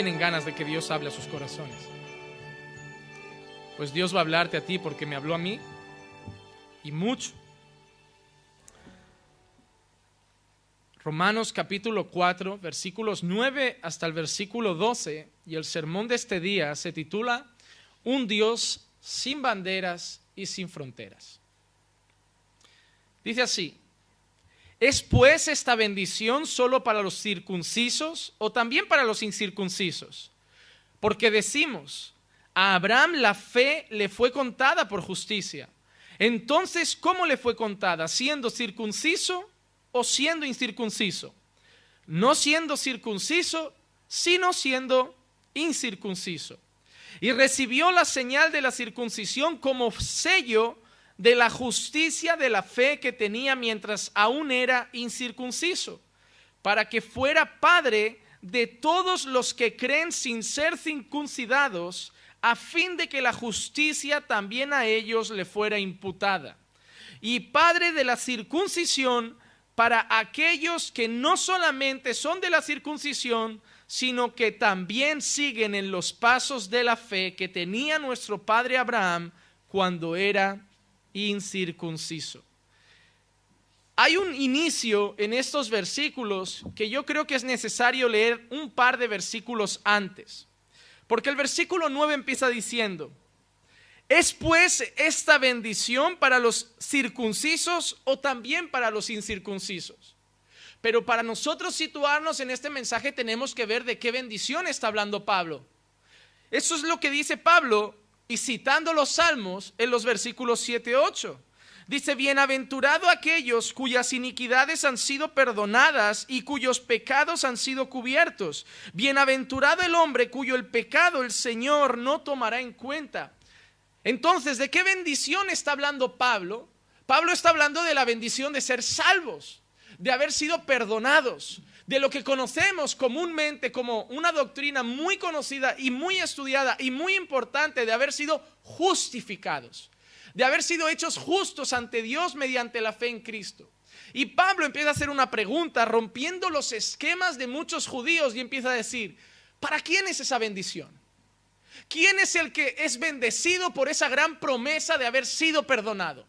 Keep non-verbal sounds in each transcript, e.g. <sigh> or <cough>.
¿Cuántos tienen ganas de que Dios hable a sus corazones? Pues Dios va a hablarte a ti porque me habló a mí y mucho. Romanos capítulo 4, versículos 9 hasta el versículo 12, y el sermón de este día se titula Un Dios sin banderas y sin fronteras. Dice así, ¿es pues esta bendición solo para los circuncisos o también para los incircuncisos? Porque decimos, a Abraham la fe le fue contada por justicia. Entonces, ¿cómo le fue contada? ¿Siendo circunciso o siendo incircunciso. No siendo circunciso, sino siendo incircunciso. Y recibió la señal de la circuncisión como sello de la justicia de la fe que tenía mientras aún era incircunciso, para que fuera padre de todos los que creen sin ser circuncidados, a fin de que la justicia también a ellos le fuera imputada. Y padre de la circuncisión, para aquellos que no solamente son de la circuncisión, sino que también siguen en los pasos de la fe que tenía nuestro padre Abraham cuando era incircunciso. Hay un inicio en estos versículos que yo creo que es necesario leer un par de versículos antes, porque el versículo 9 empieza diciendo, ¿Es pues esta bendición para los circuncisos o también para los incircuncisos? Pero para nosotros situarnos en este mensaje tenemos que ver de qué bendición está hablando Pablo. Eso es lo que dice Pablo y citando los salmos en los versículos 7 y 8. Dice, bienaventurado aquellos cuyas iniquidades han sido perdonadas y cuyos pecados han sido cubiertos. Bienaventurado el hombre cuyo el pecado el Señor no tomará en cuenta. Entonces, ¿de qué bendición está hablando Pablo? Pablo está hablando de la bendición de ser salvos, de haber sido perdonados, de lo que conocemos comúnmente como una doctrina muy conocida y muy estudiada y muy importante de haber sido justificados, de haber sido hechos justos ante Dios mediante la fe en Cristo. Y Pablo empieza a hacer una pregunta rompiendo los esquemas de muchos judíos y empieza a decir, ¿para quién es esa bendición? ¿Quién es el que es bendecido por esa gran promesa de haber sido perdonado?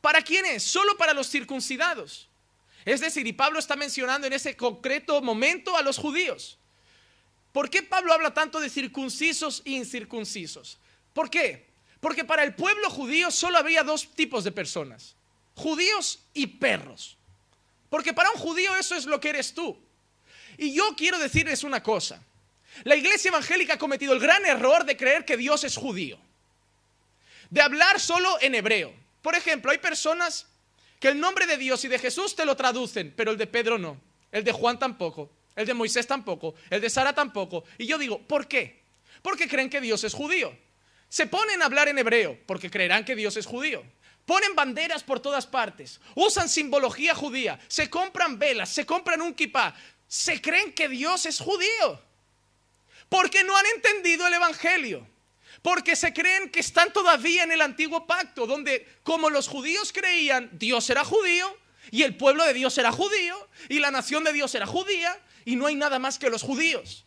¿Para quién es? Solo para los circuncidados. Es decir, y Pablo está mencionando en ese concreto momento a los judíos. ¿Por qué Pablo habla tanto de circuncisos e incircuncisos? ¿Por qué? Porque para el pueblo judío solo había dos tipos de personas, judíos y perros. Porque para un judío eso es lo que eres tú. Y yo quiero decirles una cosa. La iglesia evangélica ha cometido el gran error de creer que Dios es judío, de hablar solo en hebreo. Por ejemplo, hay personas que el nombre de Dios y de Jesús te lo traducen, pero el de Pedro no, el de Juan tampoco, el de Moisés tampoco, el de Sara tampoco. Y yo digo, ¿por qué? Porque creen que Dios es judío. Se ponen a hablar en hebreo porque creerán que Dios es judío. Ponen banderas por todas partes, usan simbología judía, se compran velas, se compran un kipá, se creen que Dios es judío. Porque no han entendido el Evangelio. Porque se creen que están todavía en el antiguo pacto, donde como los judíos creían, Dios era judío y el pueblo de Dios era judío y la nación de Dios era judía y no hay nada más que los judíos.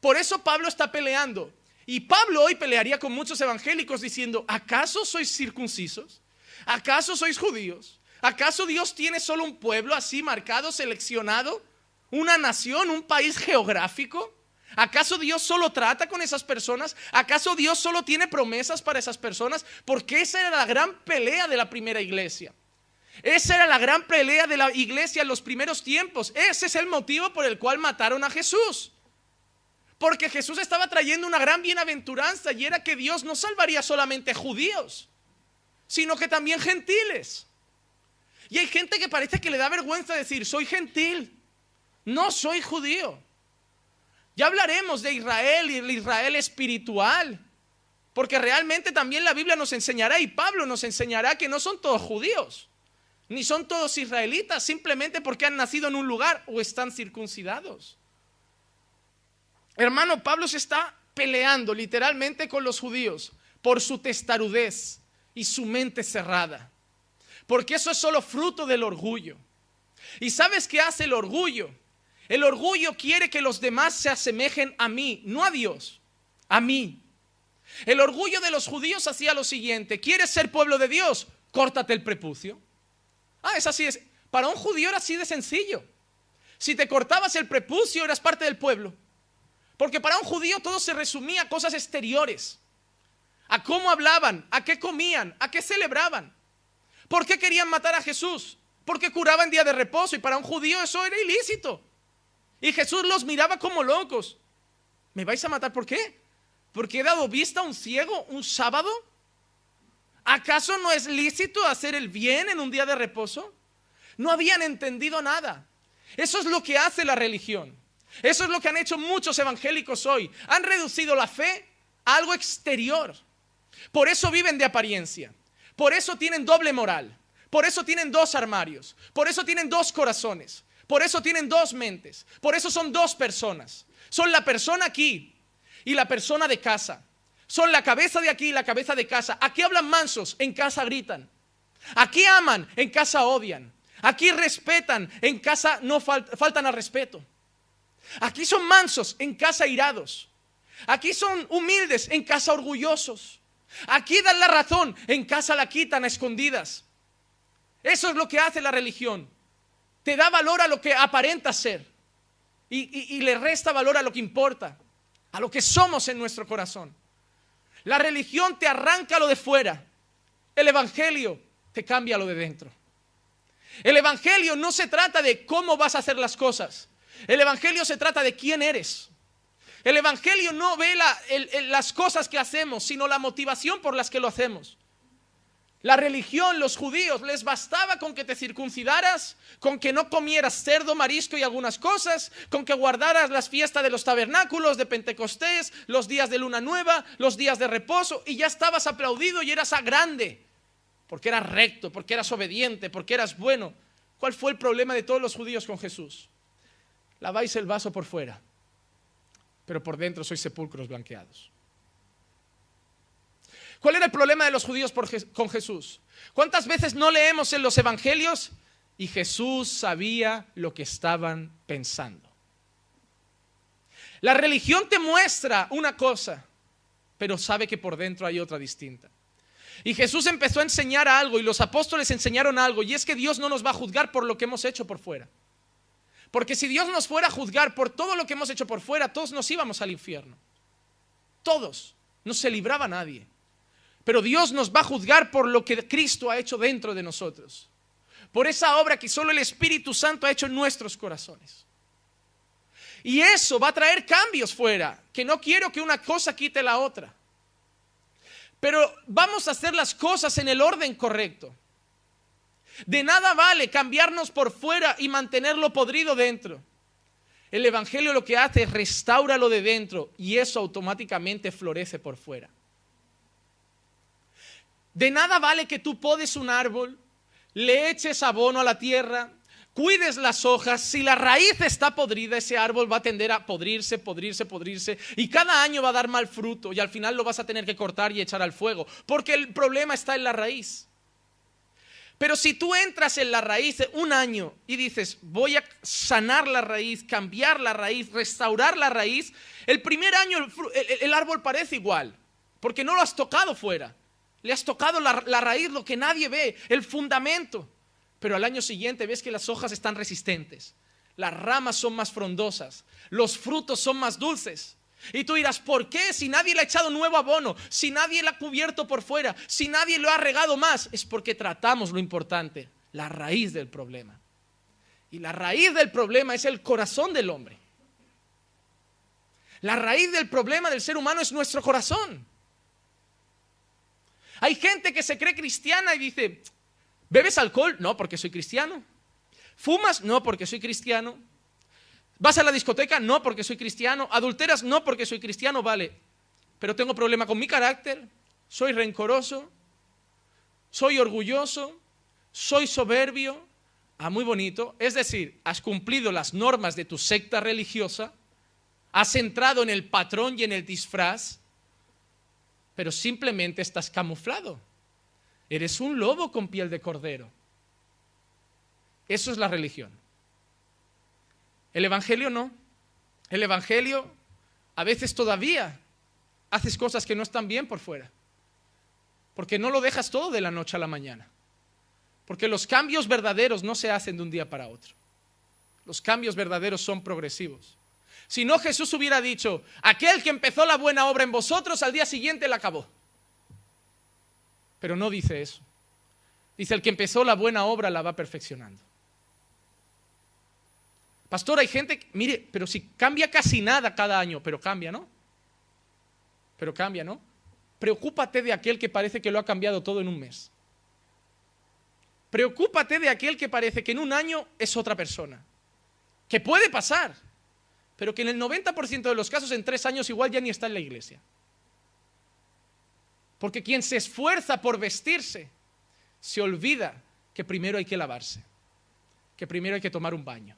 Por eso Pablo está peleando. Y Pablo hoy pelearía con muchos evangélicos diciendo, ¿acaso sois circuncisos? ¿Acaso sois judíos? ¿Acaso Dios tiene solo un pueblo así marcado, seleccionado? ¿Una nación, un país geográfico? ¿Acaso Dios solo trata con esas personas? ¿Acaso Dios solo tiene promesas para esas personas? Porque esa era la gran pelea de la primera iglesia. Esa era la gran pelea de la iglesia en los primeros tiempos. Ese es el motivo por el cual mataron a Jesús. Porque Jesús estaba trayendo una gran bienaventuranza y era que Dios no salvaría solamente judíos, sino que también gentiles. Y hay gente que parece que le da vergüenza decir, soy gentil, no soy judío. Ya hablaremos de Israel y el Israel espiritual. Porque realmente también la Biblia nos enseñará y Pablo nos enseñará que no son todos judíos, ni son todos israelitas, simplemente porque han nacido en un lugar o están circuncidados. Hermano, Pablo se está peleando literalmente con los judíos por su testarudez y su mente cerrada. Porque eso es solo fruto del orgullo. ¿Y sabes qué hace el orgullo? El orgullo quiere que los demás se asemejen a mí, no a Dios, a mí. El orgullo de los judíos hacía lo siguiente, ¿quieres ser pueblo de Dios? Córtate el prepucio. Ah, es así. Para un judío era así de sencillo. Si te cortabas el prepucio eras parte del pueblo. Porque para un judío todo se resumía a cosas exteriores. A cómo hablaban, a qué comían, a qué celebraban. ¿Por qué querían matar a Jesús? Porque curaban día de reposo y para un judío eso era ilícito. Y Jesús los miraba como locos. ¿Me vais a matar por qué? ¿Porque he dado vista a un ciego un sábado? ¿Acaso no es lícito hacer el bien en un día de reposo? No habían entendido nada. Eso es lo que hace la religión. Eso es lo que han hecho muchos evangélicos hoy. Han reducido la fe a algo exterior. Por eso viven de apariencia. Por eso tienen doble moral. Por eso tienen dos armarios. Por eso tienen dos corazones. Por eso tienen dos mentes. Por eso son dos personas. Son la persona aquí y la persona de casa. Son la cabeza de aquí y la cabeza de casa. Aquí hablan mansos, en casa gritan. Aquí aman, en casa odian. Aquí respetan, en casa no faltan al respeto. Aquí son mansos, en casa irados. Aquí son humildes, en casa orgullosos. Aquí dan la razón, en casa la quitan a escondidas. Eso es lo que hace la religión. Te da valor a lo que aparenta ser y, le resta valor a lo que importa, a lo que somos en nuestro corazón. La religión te arranca lo de fuera. El Evangelio te cambia lo de dentro. El Evangelio no se trata de cómo vas a hacer las cosas. El Evangelio se trata de quién eres. El Evangelio no ve las cosas que hacemos, sino la motivación por las que lo hacemos. La religión, los judíos, les bastaba con que te circuncidaras, con que no comieras cerdo, marisco y algunas cosas, con que guardaras las fiestas de los tabernáculos, de Pentecostés, los días de luna nueva, los días de reposo, y ya estabas aplaudido y eras a grande, porque eras recto, porque eras obediente, porque eras bueno. ¿Cuál fue el problema de todos los judíos con Jesús? Laváis el vaso por fuera, pero por dentro sois sepulcros blanqueados. ¿Cuál era el problema de los judíos con Jesús? ¿Cuántas veces no leemos en los evangelios? Y Jesús sabía lo que estaban pensando. La religión te muestra una cosa, pero sabe que por dentro hay otra distinta. Y Jesús empezó a enseñar algo y los apóstoles enseñaron algo, y es que Dios no nos va a juzgar por lo que hemos hecho por fuera. Porque si Dios nos fuera a juzgar por todo lo que hemos hecho por fuera, todos nos íbamos al infierno. Todos. No se libraba nadie. Pero Dios nos va a juzgar por lo que Cristo ha hecho dentro de nosotros. Por esa obra que solo el Espíritu Santo ha hecho en nuestros corazones. Y eso va a traer cambios fuera, que no quiero que una cosa quite la otra. Pero vamos a hacer las cosas en el orden correcto. De nada vale cambiarnos por fuera y mantenerlo podrido dentro. El Evangelio lo que hace es restaura lo de dentro y eso automáticamente florece por fuera. De nada vale que tú podes un árbol, le eches abono a la tierra, cuides las hojas, si la raíz está podrida, ese árbol va a tender a podrirse, podrirse, podrirse, y cada año va a dar mal fruto, y al final lo vas a tener que cortar y echar al fuego, porque el problema está en la raíz. Pero si tú entras en la raíz un año y dices, voy a sanar la raíz, cambiar la raíz, restaurar la raíz, el primer año el árbol parece igual, porque no lo has tocado fuera. Le has tocado la, raíz, lo que nadie ve, el fundamento. Pero al año siguiente ves que las hojas están resistentes, las ramas son más frondosas, los frutos son más dulces. Y tú dirás, ¿por qué? Si nadie le ha echado nuevo abono, si nadie le ha cubierto por fuera, si nadie lo ha regado más, es porque tratamos lo importante, la raíz del problema. Y la raíz del problema es el corazón del hombre. La raíz del problema del ser humano es nuestro corazón. Hay gente que se cree cristiana y dice, ¿bebes alcohol? No, porque soy cristiano. ¿Fumas? No, porque soy cristiano. ¿Vas a la discoteca? No, porque soy cristiano. ¿Adulteras? No, porque soy cristiano, vale. Pero tengo problema con mi carácter, soy rencoroso, soy orgulloso, soy soberbio. Ah, muy bonito. Es decir, has cumplido las normas de tu secta religiosa, has entrado en el patrón y en el disfraz, pero simplemente estás camuflado. Eres un lobo con piel de cordero. Eso es la religión. El Evangelio no. El Evangelio a veces todavía haces cosas que no están bien por fuera. Porque no lo dejas todo de la noche a la mañana. Porque los cambios verdaderos no se hacen de un día para otro. Los cambios verdaderos son progresivos. Si no, Jesús hubiera dicho, aquel que empezó la buena obra en vosotros, al día siguiente la acabó. Pero no dice eso. Dice, el que empezó la buena obra la va perfeccionando. Pastor, hay gente, mire, pero si cambia casi nada cada año, pero cambia, ¿no? Pero cambia, ¿no? Preocúpate de aquel que parece que lo ha cambiado todo en un mes. Preocúpate de aquel que parece que en un año es otra persona. Que puede pasar, pero que en el 90% de los casos en tres años igual ya ni está en la iglesia. Porque quien se esfuerza por vestirse se olvida que primero hay que lavarse, que primero hay que tomar un baño,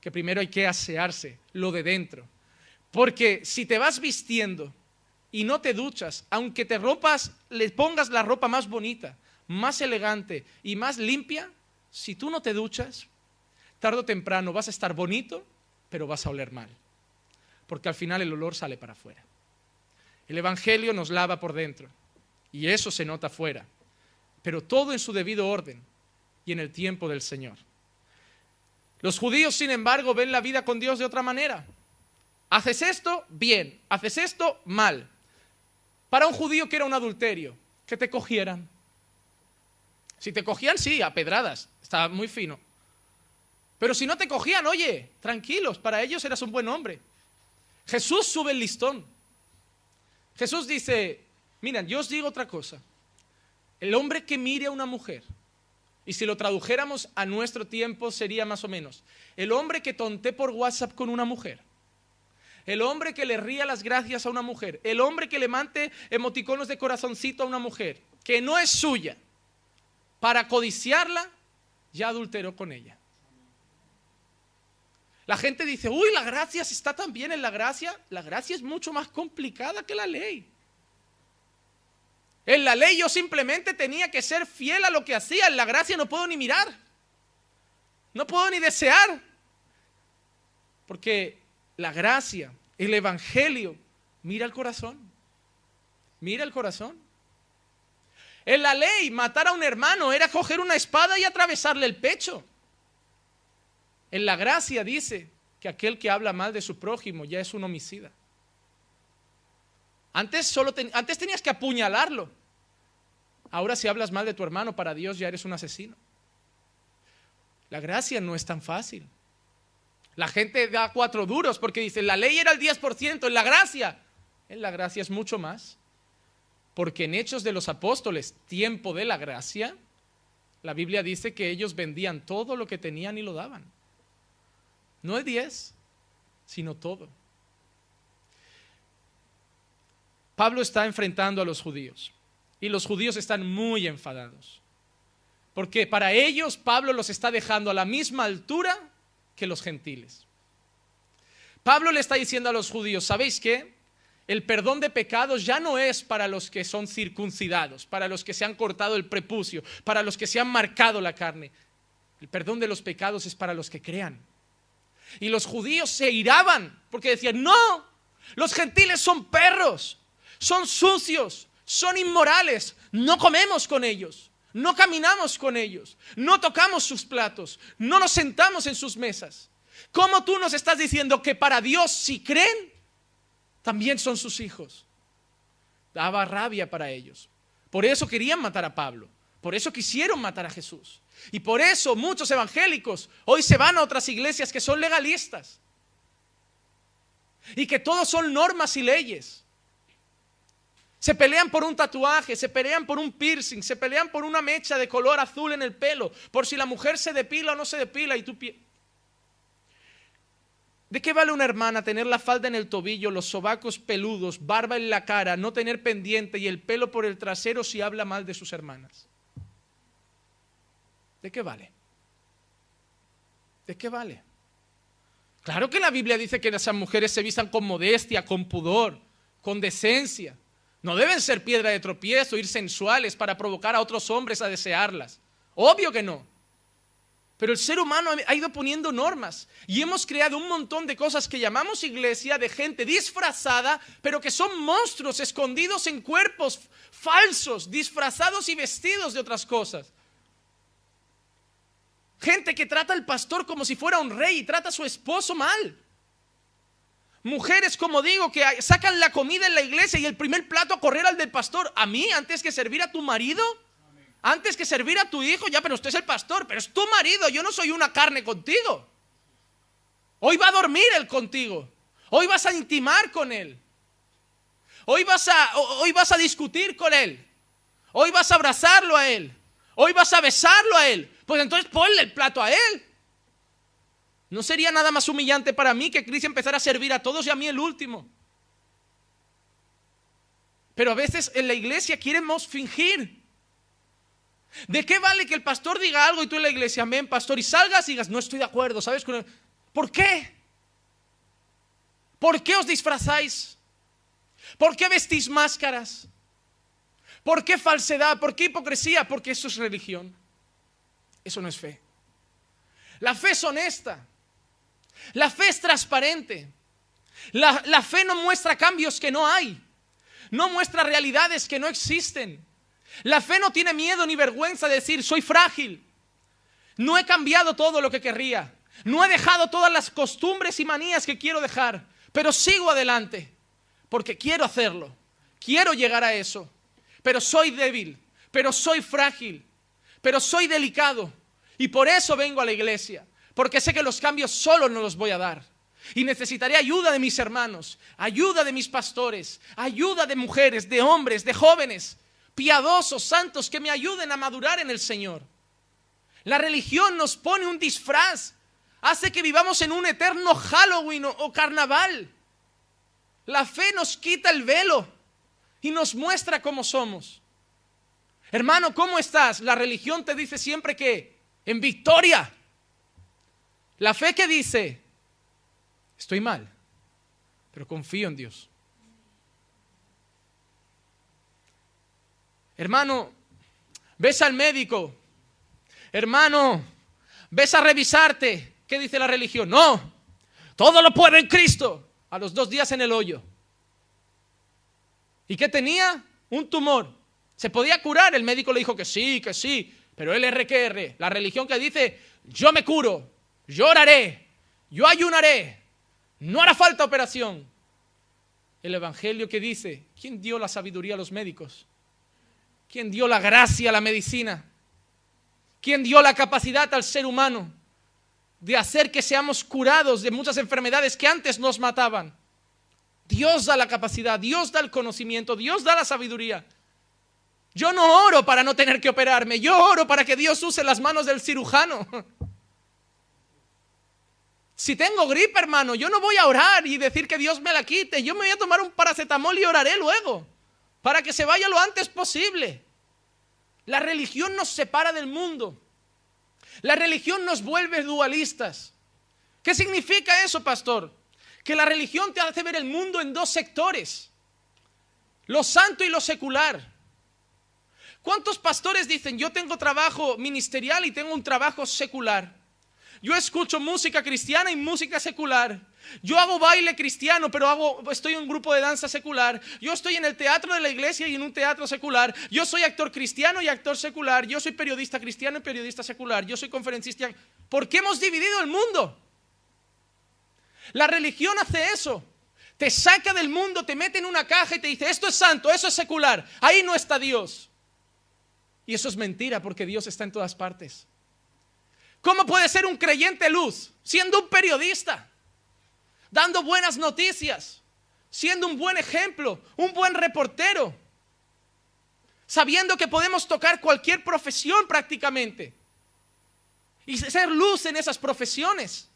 que primero hay que asearse lo de dentro. Porque si te vas vistiendo y no te duchas, aunque te ropas, le pongas la ropa más bonita, más elegante y más limpia, si tú no te duchas, tarde o temprano vas a estar bonito, pero vas a oler mal. Porque al final el olor sale para afuera. El Evangelio nos lava por dentro y eso se nota afuera, pero todo en su debido orden y en el tiempo del Señor. Los judíos, sin embargo, ven la vida con Dios de otra manera. Haces esto, bien. Haces esto, mal. Para un judío que era un adulterio, que te cogieran. Si te cogían, sí, a pedradas. Estaba muy fino. Pero si no te cogían, oye, tranquilos, para ellos eras un buen hombre. Jesús sube el listón. Jesús dice, miren, yo os digo otra cosa. El hombre que mire a una mujer, y si lo tradujéramos a nuestro tiempo sería más o menos, el hombre que tonté por WhatsApp con una mujer, el hombre que le ría las gracias a una mujer, el hombre que le mante emoticonos de corazoncito a una mujer, que no es suya, para codiciarla, ya adulteró con ella. La gente dice, uy, la gracia se está tan bien en la gracia. La gracia es mucho más complicada que la ley. En la ley yo simplemente tenía que ser fiel a lo que hacía. En la gracia no puedo ni mirar. No puedo ni desear. Porque la gracia, el evangelio, mira el corazón. Mira el corazón. En la ley, matar a un hermano era coger una espada y atravesarle el pecho. En la gracia dice que aquel que habla mal de su prójimo ya es un homicida. Antes, solo antes tenías que apuñalarlo. Ahora si hablas mal de tu hermano, para Dios ya eres un asesino. La gracia no es tan fácil. La gente da cuatro duros porque dice, la ley era el 10%, en la gracia. En la gracia es mucho más. Porque en Hechos de los Apóstoles, tiempo de la gracia, la Biblia dice que ellos vendían todo lo que tenían y lo daban. No el 10, sino todo. Pablo está enfrentando a los judíos y los judíos están muy enfadados. Porque para ellos Pablo los está dejando a la misma altura que los gentiles. Pablo le está diciendo a los judíos, ¿sabéis qué? El perdón de pecados ya no es para los que son circuncidados, para los que se han cortado el prepucio, para los que se han marcado la carne. El perdón de los pecados es para los que crean. Y los judíos se iraban porque decían, no, los gentiles son perros, son sucios, son inmorales, no comemos con ellos, no caminamos con ellos, no tocamos sus platos, no nos sentamos en sus mesas. ¿Cómo tú nos estás diciendo que para Dios si creen, también son sus hijos? Daba rabia para ellos. Por eso querían matar a Pablo, por eso quisieron matar a Jesús. Y por eso muchos evangélicos hoy se van a otras iglesias que son legalistas. Y que todos son normas y leyes. Se pelean por un tatuaje, se pelean por un piercing, se pelean por una mecha de color azul en el pelo, por si la mujer se depila o no se depila y tú... ¿De qué vale una hermana tener la falda en el tobillo, los sobacos peludos, barba en la cara, no tener pendiente y el pelo por el trasero si habla mal de sus hermanas? ¿De qué vale? ¿De qué vale? Claro que la Biblia dice que esas mujeres se vistan con modestia, con pudor, con decencia. No deben ser piedra de tropiezo, ir sensuales para provocar a otros hombres a desearlas. Obvio que no. Pero el ser humano ha ido poniendo normas y hemos creado un montón de cosas que llamamos iglesia, de gente disfrazada, pero que son monstruos escondidos en cuerpos falsos, disfrazados y vestidos de otras cosas. Gente que trata al pastor como si fuera un rey y trata a su esposo mal. Mujeres, como digo, que sacan la comida en la iglesia y el primer plato a correr al del pastor. ¿A mí antes que servir a tu marido? Antes que servir a tu hijo, ya, pero usted es el pastor, pero es tu marido, yo no soy una carne contigo. Hoy va a dormir él contigo. Hoy vas a intimar con él. Hoy vas a, hoy vas a discutir con él. Hoy vas a abrazarlo a él. Hoy vas a besarlo a él. Pues entonces ponle el plato a él. ¿No sería nada más humillante para mí que Cristo empezara a servir a todos y a mí el último? Pero a veces en la iglesia queremos fingir. ¿De qué vale que el pastor diga algo y tú en la iglesia, amén, pastor, y salgas y digas, no estoy de acuerdo, ¿sabes? ¿Por qué? ¿Por qué os disfrazáis? ¿Por qué vestís máscaras? ¿Por qué falsedad? ¿Por qué hipocresía? Porque eso es religión. Eso no es fe. La fe es honesta. La fe es transparente. La, fe no muestra cambios que no hay. No muestra realidades que no existen. La fe no tiene miedo ni vergüenza de decir, soy frágil. No he cambiado todo lo que querría. No he dejado todas las costumbres y manías que quiero dejar. Pero sigo adelante. Porque quiero hacerlo. Quiero llegar a eso. Pero soy débil. Pero soy frágil. Pero soy delicado. Y por eso vengo a la iglesia porque sé que los cambios solo no los voy a dar. Y necesitaré ayuda de mis hermanos, ayuda de mis pastores, ayuda de mujeres, de hombres, de jóvenes, piadosos, santos, que me ayuden a madurar en el Señor. La religión nos pone un disfraz, hace que vivamos en un eterno Halloween o, carnaval. La fe nos quita el velo y nos muestra cómo somos. Hermano, ¿cómo estás? La religión te dice siempre que en victoria. La fe que dice, estoy mal, pero confío en Dios. Hermano, ves al médico. Hermano, ves a revisarte. ¿Qué dice la religión? No, todo lo puede en Cristo. A los dos días en el hoyo. ¿Y qué tenía? Un tumor. ¿Se podía curar? El médico le dijo que sí, que sí. Pero el RQR, la religión que dice, yo me curo, lloraré, yo ayunaré, no hará falta operación. El Evangelio que dice, ¿quién dio la sabiduría a los médicos? ¿Quién dio la gracia a la medicina? ¿Quién dio la capacidad al ser humano de hacer que seamos curados de muchas enfermedades que antes nos mataban? Dios da la capacidad, Dios da el conocimiento, Dios da la sabiduría. Yo no oro para no tener que operarme, yo oro para que Dios use las manos del cirujano. Si tengo gripe, hermano, yo no voy a orar y decir que Dios me la quite. Yo me voy a tomar un paracetamol y oraré luego, para que se vaya lo antes posible. La religión nos separa del mundo. La religión nos vuelve dualistas. ¿Qué significa eso, pastor? Que la religión te hace ver el mundo en dos sectores, lo santo y lo secular. ¿Cuántos pastores dicen, yo tengo trabajo ministerial y tengo un trabajo secular? Yo escucho música cristiana y música secular. Yo hago baile cristiano, pero hago, estoy en un grupo de danza secular. Yo estoy en el teatro de la iglesia y en un teatro secular. Yo soy actor cristiano y actor secular. Yo soy periodista cristiano y periodista secular. Yo soy conferencista. ¿Por qué hemos dividido el mundo? La religión hace eso. Te saca del mundo, te mete en una caja y te dice, esto es santo, eso es secular. Ahí no está Dios. Y eso es mentira porque Dios está en todas partes. ¿Cómo puede ser un creyente luz siendo un periodista, dando buenas noticias, siendo un buen ejemplo, un buen reportero, sabiendo que podemos tocar cualquier profesión prácticamente y ser luz en esas profesiones?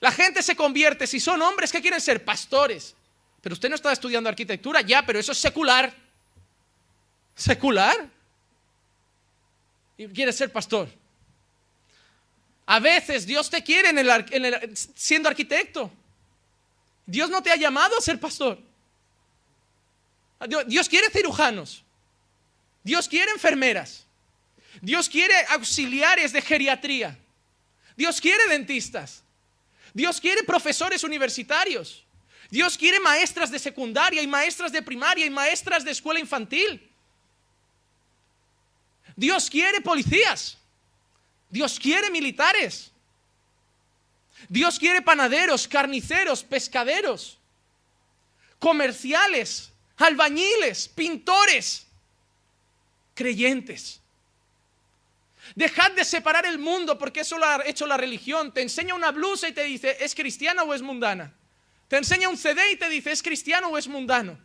La gente se convierte, si son hombres que quieren ser pastores, pero usted no está estudiando arquitectura, ya, pero eso es secular. ¿Secular? Y quiere ser pastor. A veces Dios te quiere en siendo arquitecto. Dios no te ha llamado a ser pastor. Dios quiere cirujanos. Dios quiere enfermeras. Dios quiere auxiliares de geriatría. Dios quiere dentistas. Dios quiere profesores universitarios. Dios quiere maestras de secundaria y maestras de primaria y maestras de escuela infantil. Dios quiere policías. Dios quiere militares. Dios quiere panaderos, carniceros, pescaderos, comerciales, albañiles, pintores, creyentes. Dejad de separar el mundo porque eso lo ha hecho la religión. Te enseña una blusa y te dice, ¿es cristiana o es mundana? Te enseña un CD y te dice, ¿es cristiano o es mundano?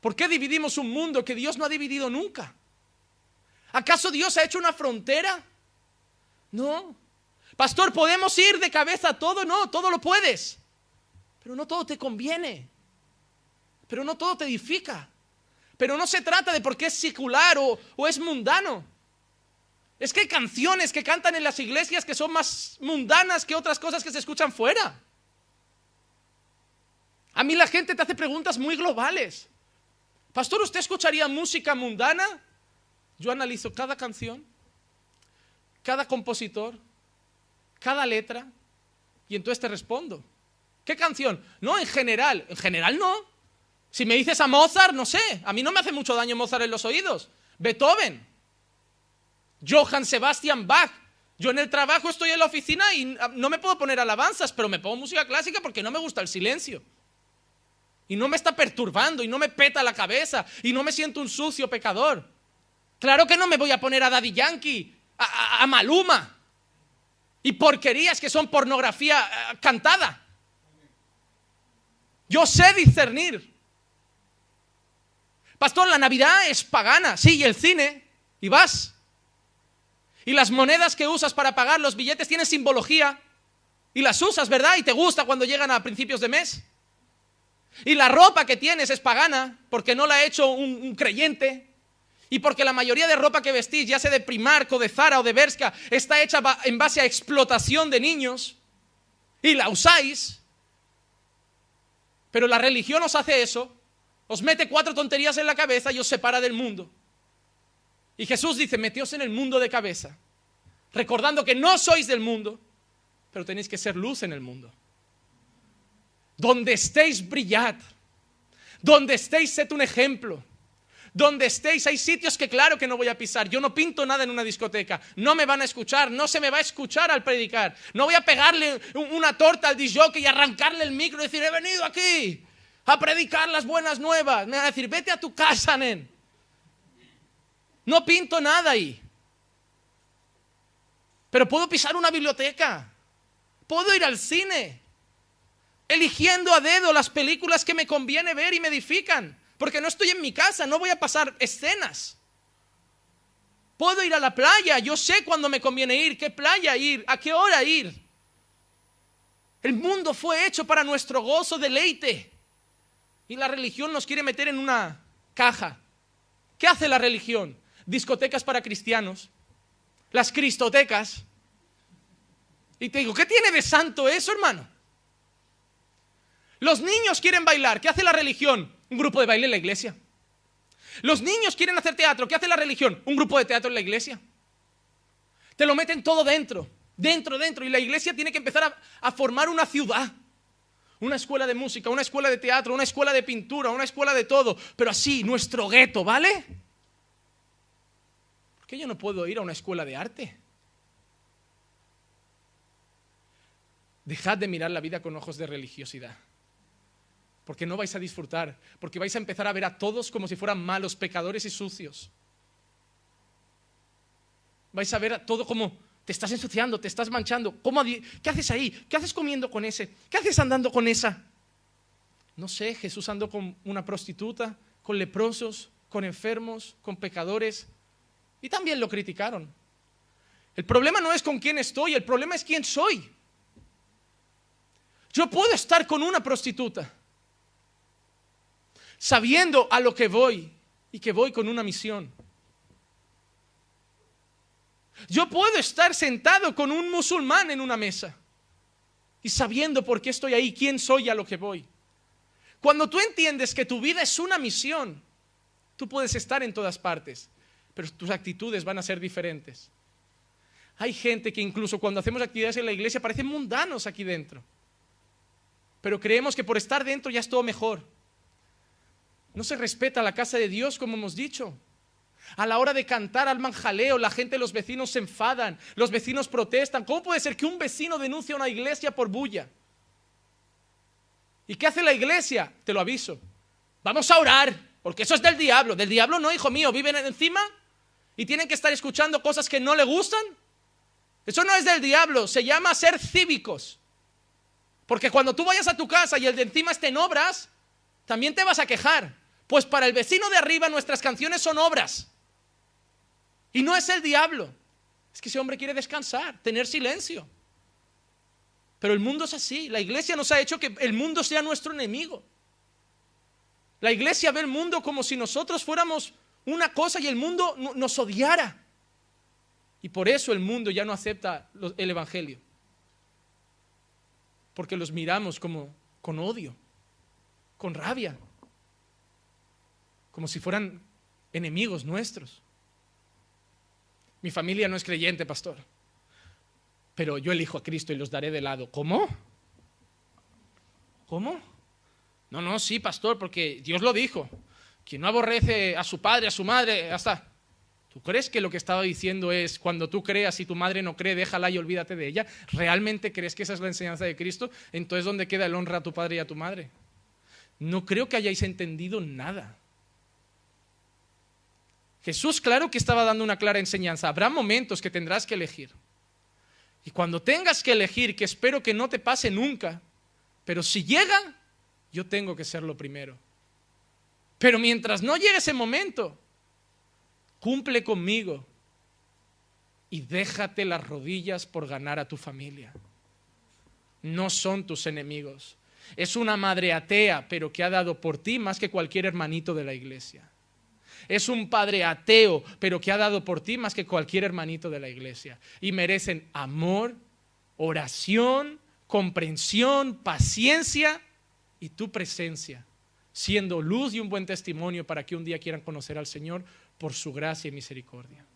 ¿Por qué dividimos un mundo que Dios no ha dividido nunca? ¿Acaso Dios ha hecho una frontera? No. Pastor, ¿podemos ir de cabeza a todo? No, todo lo puedes. Pero no todo te conviene. Pero no todo te edifica. Pero no se trata de por qué es secular o, o es mundano. Es que hay canciones que cantan en las iglesias que son más mundanas que otras cosas que se escuchan fuera. A mí la gente te hace preguntas muy globales. Pastor, ¿usted escucharía música mundana? Yo analizo cada canción, cada compositor, cada letra, y entonces te respondo. ¿Qué canción? No, en general. En general no. Si me dices a Mozart, no sé. A mí no me hace mucho daño Mozart en los oídos. Beethoven. Johann Sebastian Bach. Yo en el trabajo estoy en la oficina y no me puedo poner alabanzas, pero me pongo música clásica porque no me gusta el silencio. Y no me está perturbando y no me peta la cabeza y no me siento un sucio pecador. Claro que no me voy a poner a Daddy Yankee, a, Maluma y porquerías que son pornografía eh, cantada. Yo sé discernir. Pastor, la Navidad es pagana, sí, y el cine, y vas. Y las monedas que usas para pagar los billetes tienen simbología, y las usas, ¿verdad? Y te gusta cuando llegan a principios de mes. Y la ropa que tienes es pagana porque no la ha hecho un, creyente. Y porque la mayoría de ropa que vestís, ya sea de Primark de Zara o de Berska, está hecha en base a explotación de niños. Y la usáis. Pero la religión os hace eso. Os mete cuatro tonterías en la cabeza y os separa del mundo. Y Jesús dice, meteos en el mundo de cabeza. Recordando que no sois del mundo, pero tenéis que ser luz en el mundo. Donde estéis, brillad. Donde estéis, sed un ejemplo. Donde estéis, hay sitios que claro que no voy a pisar. Yo no pinto nada en una discoteca. No me van a escuchar. No se me va a escuchar al predicar. No voy a pegarle una torta al disjockey y arrancarle el micro y decir, he venido aquí a predicar las buenas nuevas. Me va a decir, vete a tu casa, nen. No pinto nada ahí. Pero puedo pisar una biblioteca. Puedo ir al cine eligiendo a dedo las películas que me conviene ver y me edifican, porque no estoy en mi casa, no voy a pasar escenas. Puedo ir a la playa, yo sé cuándo me conviene ir, qué playa ir, a qué hora ir. El mundo fue hecho para nuestro gozo, deleite. Y la religión nos quiere meter en una caja. ¿Qué hace la religión? Discotecas para cristianos, las cristotecas. Y te digo, ¿qué tiene de santo eso, hermano? Los niños quieren bailar. ¿Qué hace la religión? Un grupo de baile en la iglesia. Los niños quieren hacer teatro. ¿Qué hace la religión? Un grupo de teatro en la iglesia. Te lo meten todo dentro, dentro, dentro. Y la iglesia tiene que empezar a, formar una ciudad. Una escuela de música, una escuela de teatro, una escuela de pintura, una escuela de todo. Pero así, nuestro gueto, ¿vale? ¿Por qué yo no puedo ir a una escuela de arte? Dejad de mirar la vida con ojos de religiosidad porque no vais a disfrutar, porque vais a empezar a ver a todos como si fueran malos, pecadores y sucios. Vais a ver a todo como te estás ensuciando, te estás manchando. ¿Qué haces ahí? ¿Qué haces comiendo con ese? ¿Qué haces andando con esa? No sé, Jesús andó con una prostituta, con leprosos, con enfermos, con pecadores, y también lo criticaron. El problema no es con quién estoy, el problema es quién soy. Yo puedo estar con una prostituta, sabiendo a lo que voy y que voy con una misión. Yo puedo estar sentado con un musulmán en una mesa y sabiendo por qué estoy ahí, quién soy y a lo que voy. Cuando tú entiendes que tu vida es una misión, tú puedes estar en todas partes, pero tus actitudes van a ser diferentes. Hay gente que incluso cuando hacemos actividades en la iglesia parecen mundanos aquí dentro. Pero creemos que por estar dentro ya es todo mejor. No se respeta la casa de Dios como hemos dicho. A la hora de cantar al manjaleo, la gente, los vecinos se enfadan, los vecinos protestan. ¿Cómo puede ser que un vecino denuncie a una iglesia por bulla? ¿Y qué hace la iglesia? Te lo aviso. Vamos a orar, porque eso es del diablo. Del diablo no, hijo mío, viven encima y tienen que estar escuchando cosas que no le gustan. Eso no es del diablo, se llama ser cívicos. Porque cuando tú vayas a tu casa y el de encima esté en obras, también te vas a quejar. Pues para el vecino de arriba nuestras canciones son obras. Y no es el diablo. Es que ese hombre quiere descansar, tener silencio. Pero el mundo es así. La iglesia nos ha hecho que el mundo sea nuestro enemigo. La iglesia ve el mundo como si nosotros fuéramos una cosa y el mundo nos odiara. Y por eso el mundo ya no acepta el Evangelio. Porque los miramos como con odio, con rabia, como si fueran enemigos nuestros. Mi familia no es creyente, pastor, pero yo elijo a Cristo y los daré de lado. ¿Cómo? ¿Cómo? No, no, sí, pastor, porque Dios lo dijo. Quien no aborrece a su padre, a su madre, hasta ¿Tú crees que lo que estaba diciendo es cuando tú creas y tu madre no cree, déjala y olvídate de ella? ¿Realmente crees que esa es la enseñanza de Cristo? Entonces, ¿dónde queda el honra a tu padre y a tu madre? No creo que hayáis entendido nada. Jesús, claro que estaba dando una clara enseñanza. Habrá momentos que tendrás que elegir. Y cuando tengas que elegir, que espero que no te pase nunca, pero si llega, yo tengo que ser lo primero. Pero mientras no llegue ese momento, cumple conmigo y déjate las rodillas por ganar a tu familia. No son tus enemigos. Es una madre atea, pero que ha dado por ti más que cualquier hermanito de la iglesia. Es un padre ateo, pero que ha dado por ti más que cualquier hermanito de la iglesia. Y merecen amor, oración, comprensión, paciencia y tu presencia, siendo luz y un buen testimonio para que un día quieran conocer al Señor por su gracia y misericordia.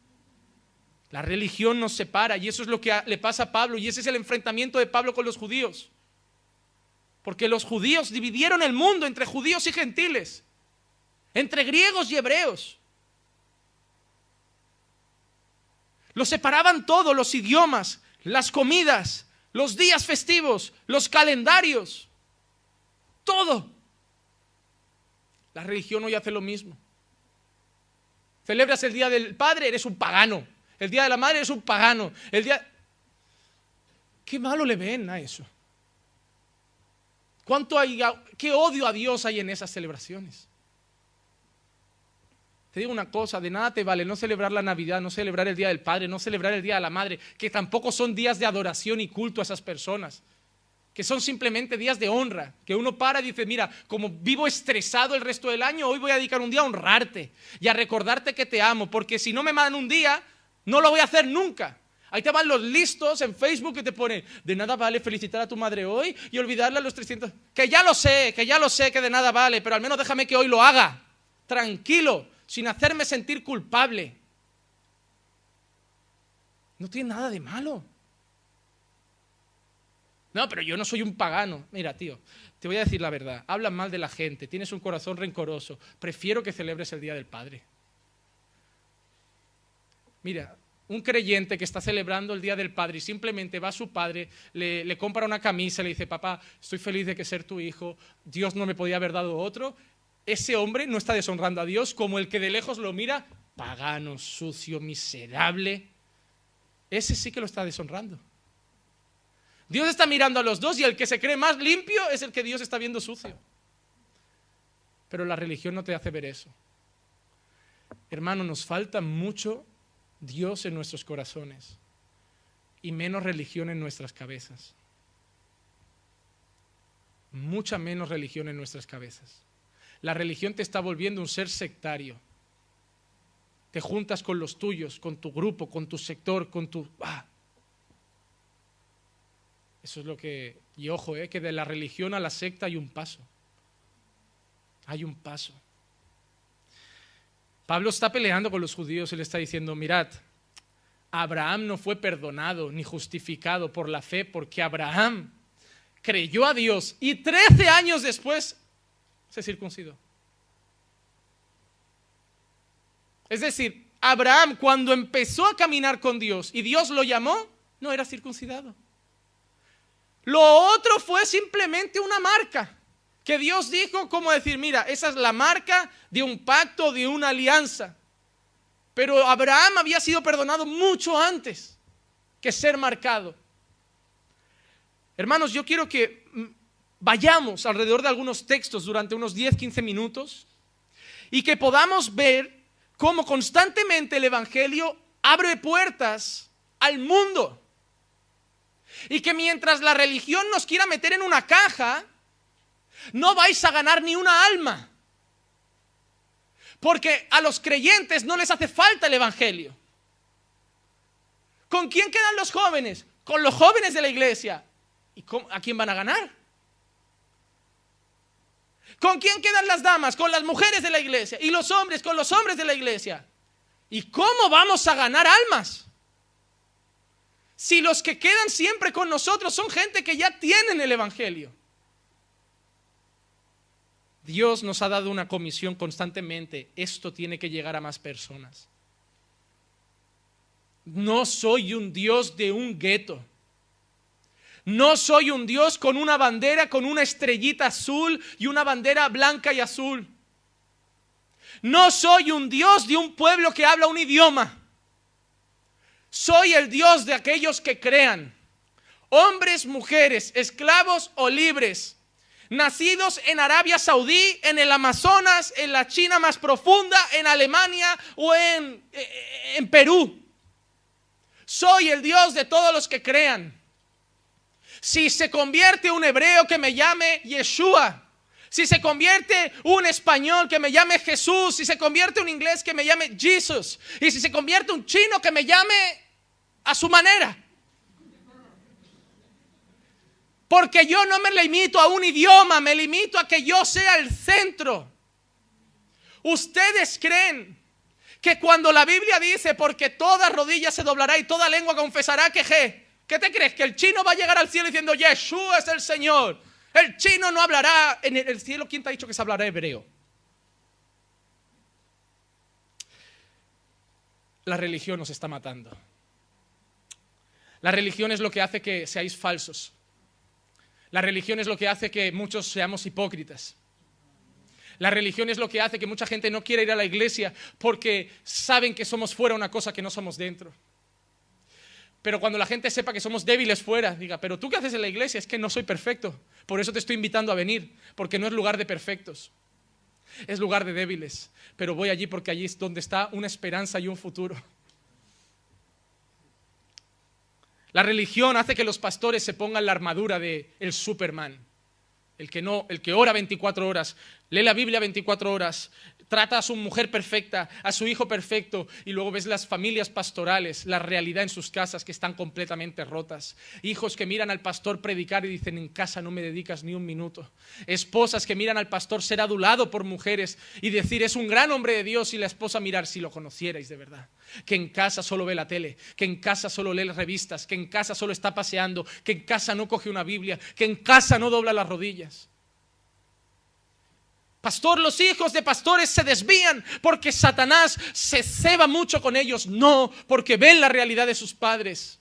La religión nos separa y eso es lo que le pasa a Pablo y ese es el enfrentamiento de Pablo con los judíos. Porque los judíos dividieron el mundo entre judíos y gentiles, entre griegos y hebreos. Los separaban todo, los idiomas, las comidas, los días festivos, los calendarios, todo. La religión hoy hace lo mismo. Celebras el Día del Padre, eres un pagano. El Día de la Madre, eres un pagano. El día... ¿Qué malo le ven a eso? ¿Cuánto hay, qué odio a Dios hay en esas celebraciones? Te digo una cosa, de nada te vale no celebrar la Navidad, no celebrar el Día del Padre, no celebrar el Día de la Madre, que tampoco son días de adoración y culto a esas personas que son simplemente días de honra, que uno para y dice, mira, como vivo estresado el resto del año, hoy voy a dedicar un día a honrarte y a recordarte que te amo, porque si no me mandan un día, no lo voy a hacer nunca. Ahí te van los listos en Facebook que te ponen, de nada vale felicitar a tu madre hoy y olvidarle a los 300. Que ya lo sé, que ya lo sé que de nada vale, pero al menos déjame que hoy lo haga, tranquilo, sin hacerme sentir culpable. No tiene nada de malo. No, pero yo no soy un pagano. Mira, tío, te voy a decir la verdad. Hablas mal de la gente, tienes un corazón rencoroso. Prefiero que celebres el Día del Padre. Mira, un creyente que está celebrando el Día del Padre y simplemente va a su padre, le, compra una camisa, le dice, papá, estoy feliz de que ser tu hijo, Dios no me podía haber dado otro. Ese hombre no está deshonrando a Dios como el que de lejos lo mira, pagano, sucio, miserable. Ese sí que lo está deshonrando. Dios está mirando a los dos y el que se cree más limpio es el que Dios está viendo sucio. Pero la religión no te hace ver eso. Hermano, nos falta mucho Dios en nuestros corazones y menos religión en nuestras cabezas. Mucha menos religión en nuestras cabezas. La religión te está volviendo un ser sectario. Te juntas con los tuyos, con tu grupo, con tu sector, con tu... Ah, eso es lo que... Y ojo, eh, que de la religión a la secta hay un paso. Hay un paso. Pablo está peleando con los judíos y le está diciendo, mirad, Abraham no fue perdonado ni justificado por la fe porque Abraham creyó a Dios y 13 años después se circuncidó. Es decir, Abraham cuando empezó a caminar con Dios y Dios lo llamó, no era circuncidado. Lo otro fue simplemente una marca que Dios dijo como decir, mira, esa es la marca de un pacto, de una alianza. Pero Abraham había sido perdonado mucho antes que ser marcado. Hermanos, yo quiero que mm, vayamos alrededor de algunos textos durante unos 10, 15 minutos y que podamos ver cómo constantemente el Evangelio abre puertas al mundo. Y que mientras la religión nos quiera meter en una caja, no vais a ganar ni una alma. Porque a los creyentes no les hace falta el Evangelio. ¿Con quién quedan los jóvenes? Con los jóvenes de la iglesia. ¿Y a quién van a ganar? ¿Con quién quedan las damas? Con las mujeres de la iglesia. ¿Y los hombres? Con los hombres de la iglesia. ¿Y cómo vamos a ganar almas? Si los que quedan siempre con nosotros son gente que ya tienen el Evangelio. Dios nos ha dado una comisión constantemente. Esto tiene que llegar a más personas. No soy un Dios de un gueto. No soy un Dios con una bandera, con una estrellita azul y una bandera blanca y azul. No soy un Dios de un pueblo que habla un idioma. Soy el Dios de aquellos que crean. Hombres, mujeres, esclavos o libres nacidos en Arabia Saudí, en el Amazonas, en la China más profunda, en Alemania o en, eh, en Perú. Soy el Dios de todos los que crean. Si se convierte un hebreo que me llame Yeshua, si se convierte un español que me llame Jesús, si se convierte un inglés que me llame Jesus, y si se convierte un chino que me llame a su manera. Porque yo no me limito a un idioma, me limito a que yo sea el centro. Ustedes creen que cuando la Biblia dice, porque toda rodilla se doblará y toda lengua confesará que je, ¿qué te crees? Que el chino va a llegar al cielo diciendo, Yeshua es el Señor. El chino no hablará en el cielo. ¿Quién te ha dicho que se hablará hebreo? La religión nos está matando. La religión es lo que hace que seáis falsos. La religión es lo que hace que muchos seamos hipócritas. La religión es lo que hace que mucha gente no quiera ir a la iglesia porque saben que somos fuera una cosa que no somos dentro. Pero cuando la gente sepa que somos débiles fuera, diga, pero tú qué haces en la iglesia? Es que no soy perfecto. Por eso te estoy invitando a venir, porque no es lugar de perfectos. Es lugar de débiles. Pero voy allí porque allí es donde está una esperanza y un futuro. La religión hace que los pastores se pongan la armadura de el Superman. El que no, el que ora 24 horas, lee la Biblia 24 horas, trata a su mujer perfecta, a su hijo perfecto, y luego ves las familias pastorales, la realidad en sus casas que están completamente rotas. Hijos que miran al pastor predicar y dicen, en casa no me dedicas ni un minuto. Esposas que miran al pastor ser adulado por mujeres y decir, es un gran hombre de Dios, y la esposa mirar si lo conocierais de verdad. Que en casa solo ve la tele, que en casa solo lee revistas, que en casa solo está paseando, que en casa no coge una Biblia, que en casa no dobla las rodillas. Pastor, los hijos de pastores se desvían porque Satanás se ceba mucho con ellos. No, porque ven la realidad de sus padres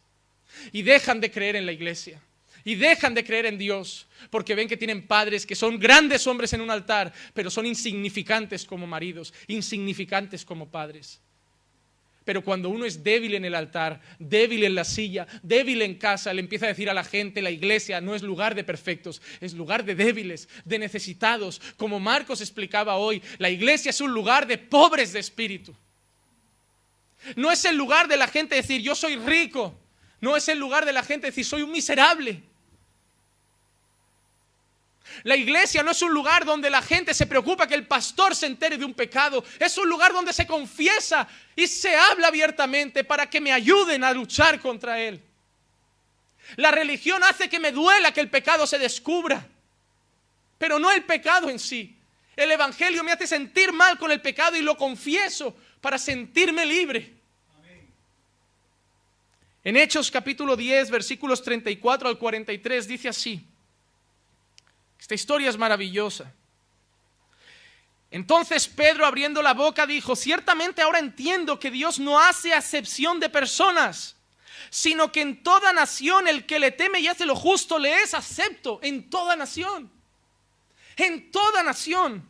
y dejan de creer en la iglesia. Y dejan de creer en Dios porque ven que tienen padres que son grandes hombres en un altar, pero son insignificantes como maridos, insignificantes como padres. Pero cuando uno es débil en el altar, débil en la silla, débil en casa, le empieza a decir a la gente, la iglesia no es lugar de perfectos, es lugar de débiles, de necesitados. Como Marcos explicaba hoy, la iglesia es un lugar de pobres de espíritu. No es el lugar de la gente decir, yo soy rico. No es el lugar de la gente decir, soy un miserable. La iglesia no es un lugar donde la gente se preocupa que el pastor se entere de un pecado. Es un lugar donde se confiesa y se habla abiertamente para que me ayuden a luchar contra él. La religión hace que me duela que el pecado se descubra, pero no el pecado en sí. El Evangelio me hace sentir mal con el pecado y lo confieso para sentirme libre. En Hechos capítulo 10, versículos 34 al 43 dice así. Esta historia es maravillosa. Entonces Pedro abriendo la boca dijo, ciertamente ahora entiendo que Dios no hace acepción de personas, sino que en toda nación el que le teme y hace lo justo le es acepto, en toda nación, en toda nación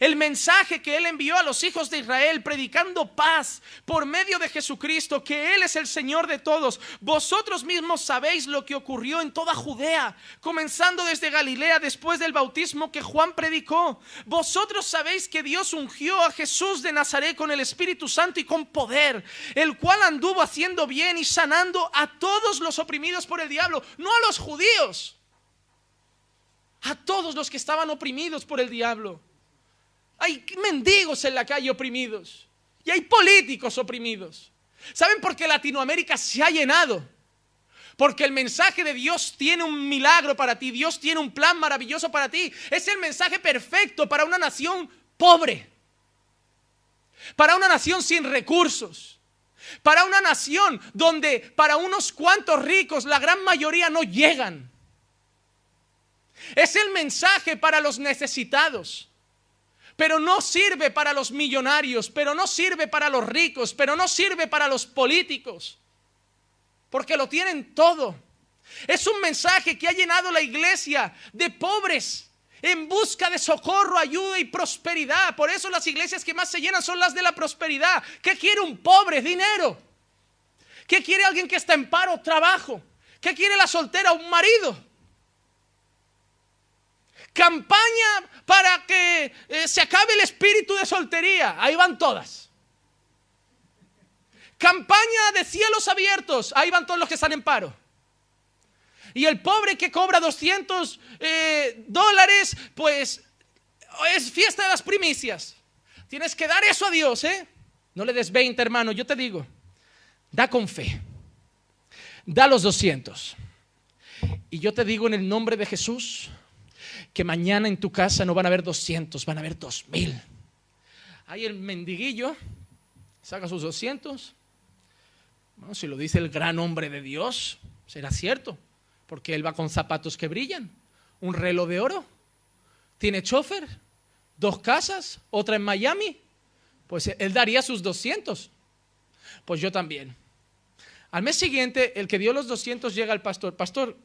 el mensaje que Él envió a los hijos de Israel, predicando paz por medio de Jesucristo, que Él es el Señor de todos. Vosotros mismos sabéis lo que ocurrió en toda Judea, comenzando desde Galilea después del bautismo que Juan predicó. Vosotros sabéis que Dios ungió a Jesús de Nazaret con el Espíritu Santo y con poder, el cual anduvo haciendo bien y sanando a todos los oprimidos por el diablo, no a los judíos, a todos los que estaban oprimidos por el diablo. Hay mendigos en la calle oprimidos. Y hay políticos oprimidos. ¿Saben por qué Latinoamérica se ha llenado? Porque el mensaje de Dios tiene un milagro para ti. Dios tiene un plan maravilloso para ti. Es el mensaje perfecto para una nación pobre. Para una nación sin recursos. Para una nación donde para unos cuantos ricos la gran mayoría no llegan. Es el mensaje para los necesitados pero no sirve para los millonarios, pero no sirve para los ricos, pero no sirve para los políticos, porque lo tienen todo. Es un mensaje que ha llenado la iglesia de pobres en busca de socorro, ayuda y prosperidad. Por eso las iglesias que más se llenan son las de la prosperidad. ¿Qué quiere un pobre? Dinero. ¿Qué quiere alguien que está en paro? Trabajo. ¿Qué quiere la soltera? Un marido. Campaña para que eh, se acabe el espíritu de soltería. Ahí van todas. Campaña de cielos abiertos. Ahí van todos los que están en paro. Y el pobre que cobra 200 eh, dólares, pues es fiesta de las primicias. Tienes que dar eso a Dios, ¿eh? No le des 20, hermano, yo te digo. Da con fe. Da los 200. Y yo te digo en el nombre de Jesús, que mañana en tu casa no van a haber 200, van a haber 2000. Ahí el mendiguillo saca sus 200. Bueno, si lo dice el gran hombre de Dios, será cierto, porque él va con zapatos que brillan, un reloj de oro, tiene chofer, dos casas, otra en Miami. Pues él daría sus 200. Pues yo también. Al mes siguiente, el que dio los 200 llega al pastor. Pastor,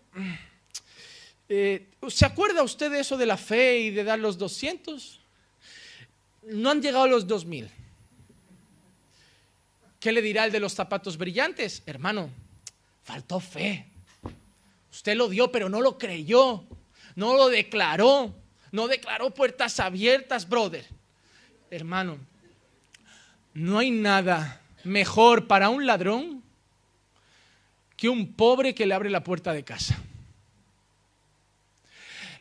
eh, ¿Se acuerda usted de eso de la fe y de dar los 200? No han llegado los 2000. ¿Qué le dirá el de los zapatos brillantes? Hermano, faltó fe. Usted lo dio, pero no lo creyó. No lo declaró. No declaró puertas abiertas, brother. Hermano, no hay nada mejor para un ladrón que un pobre que le abre la puerta de casa.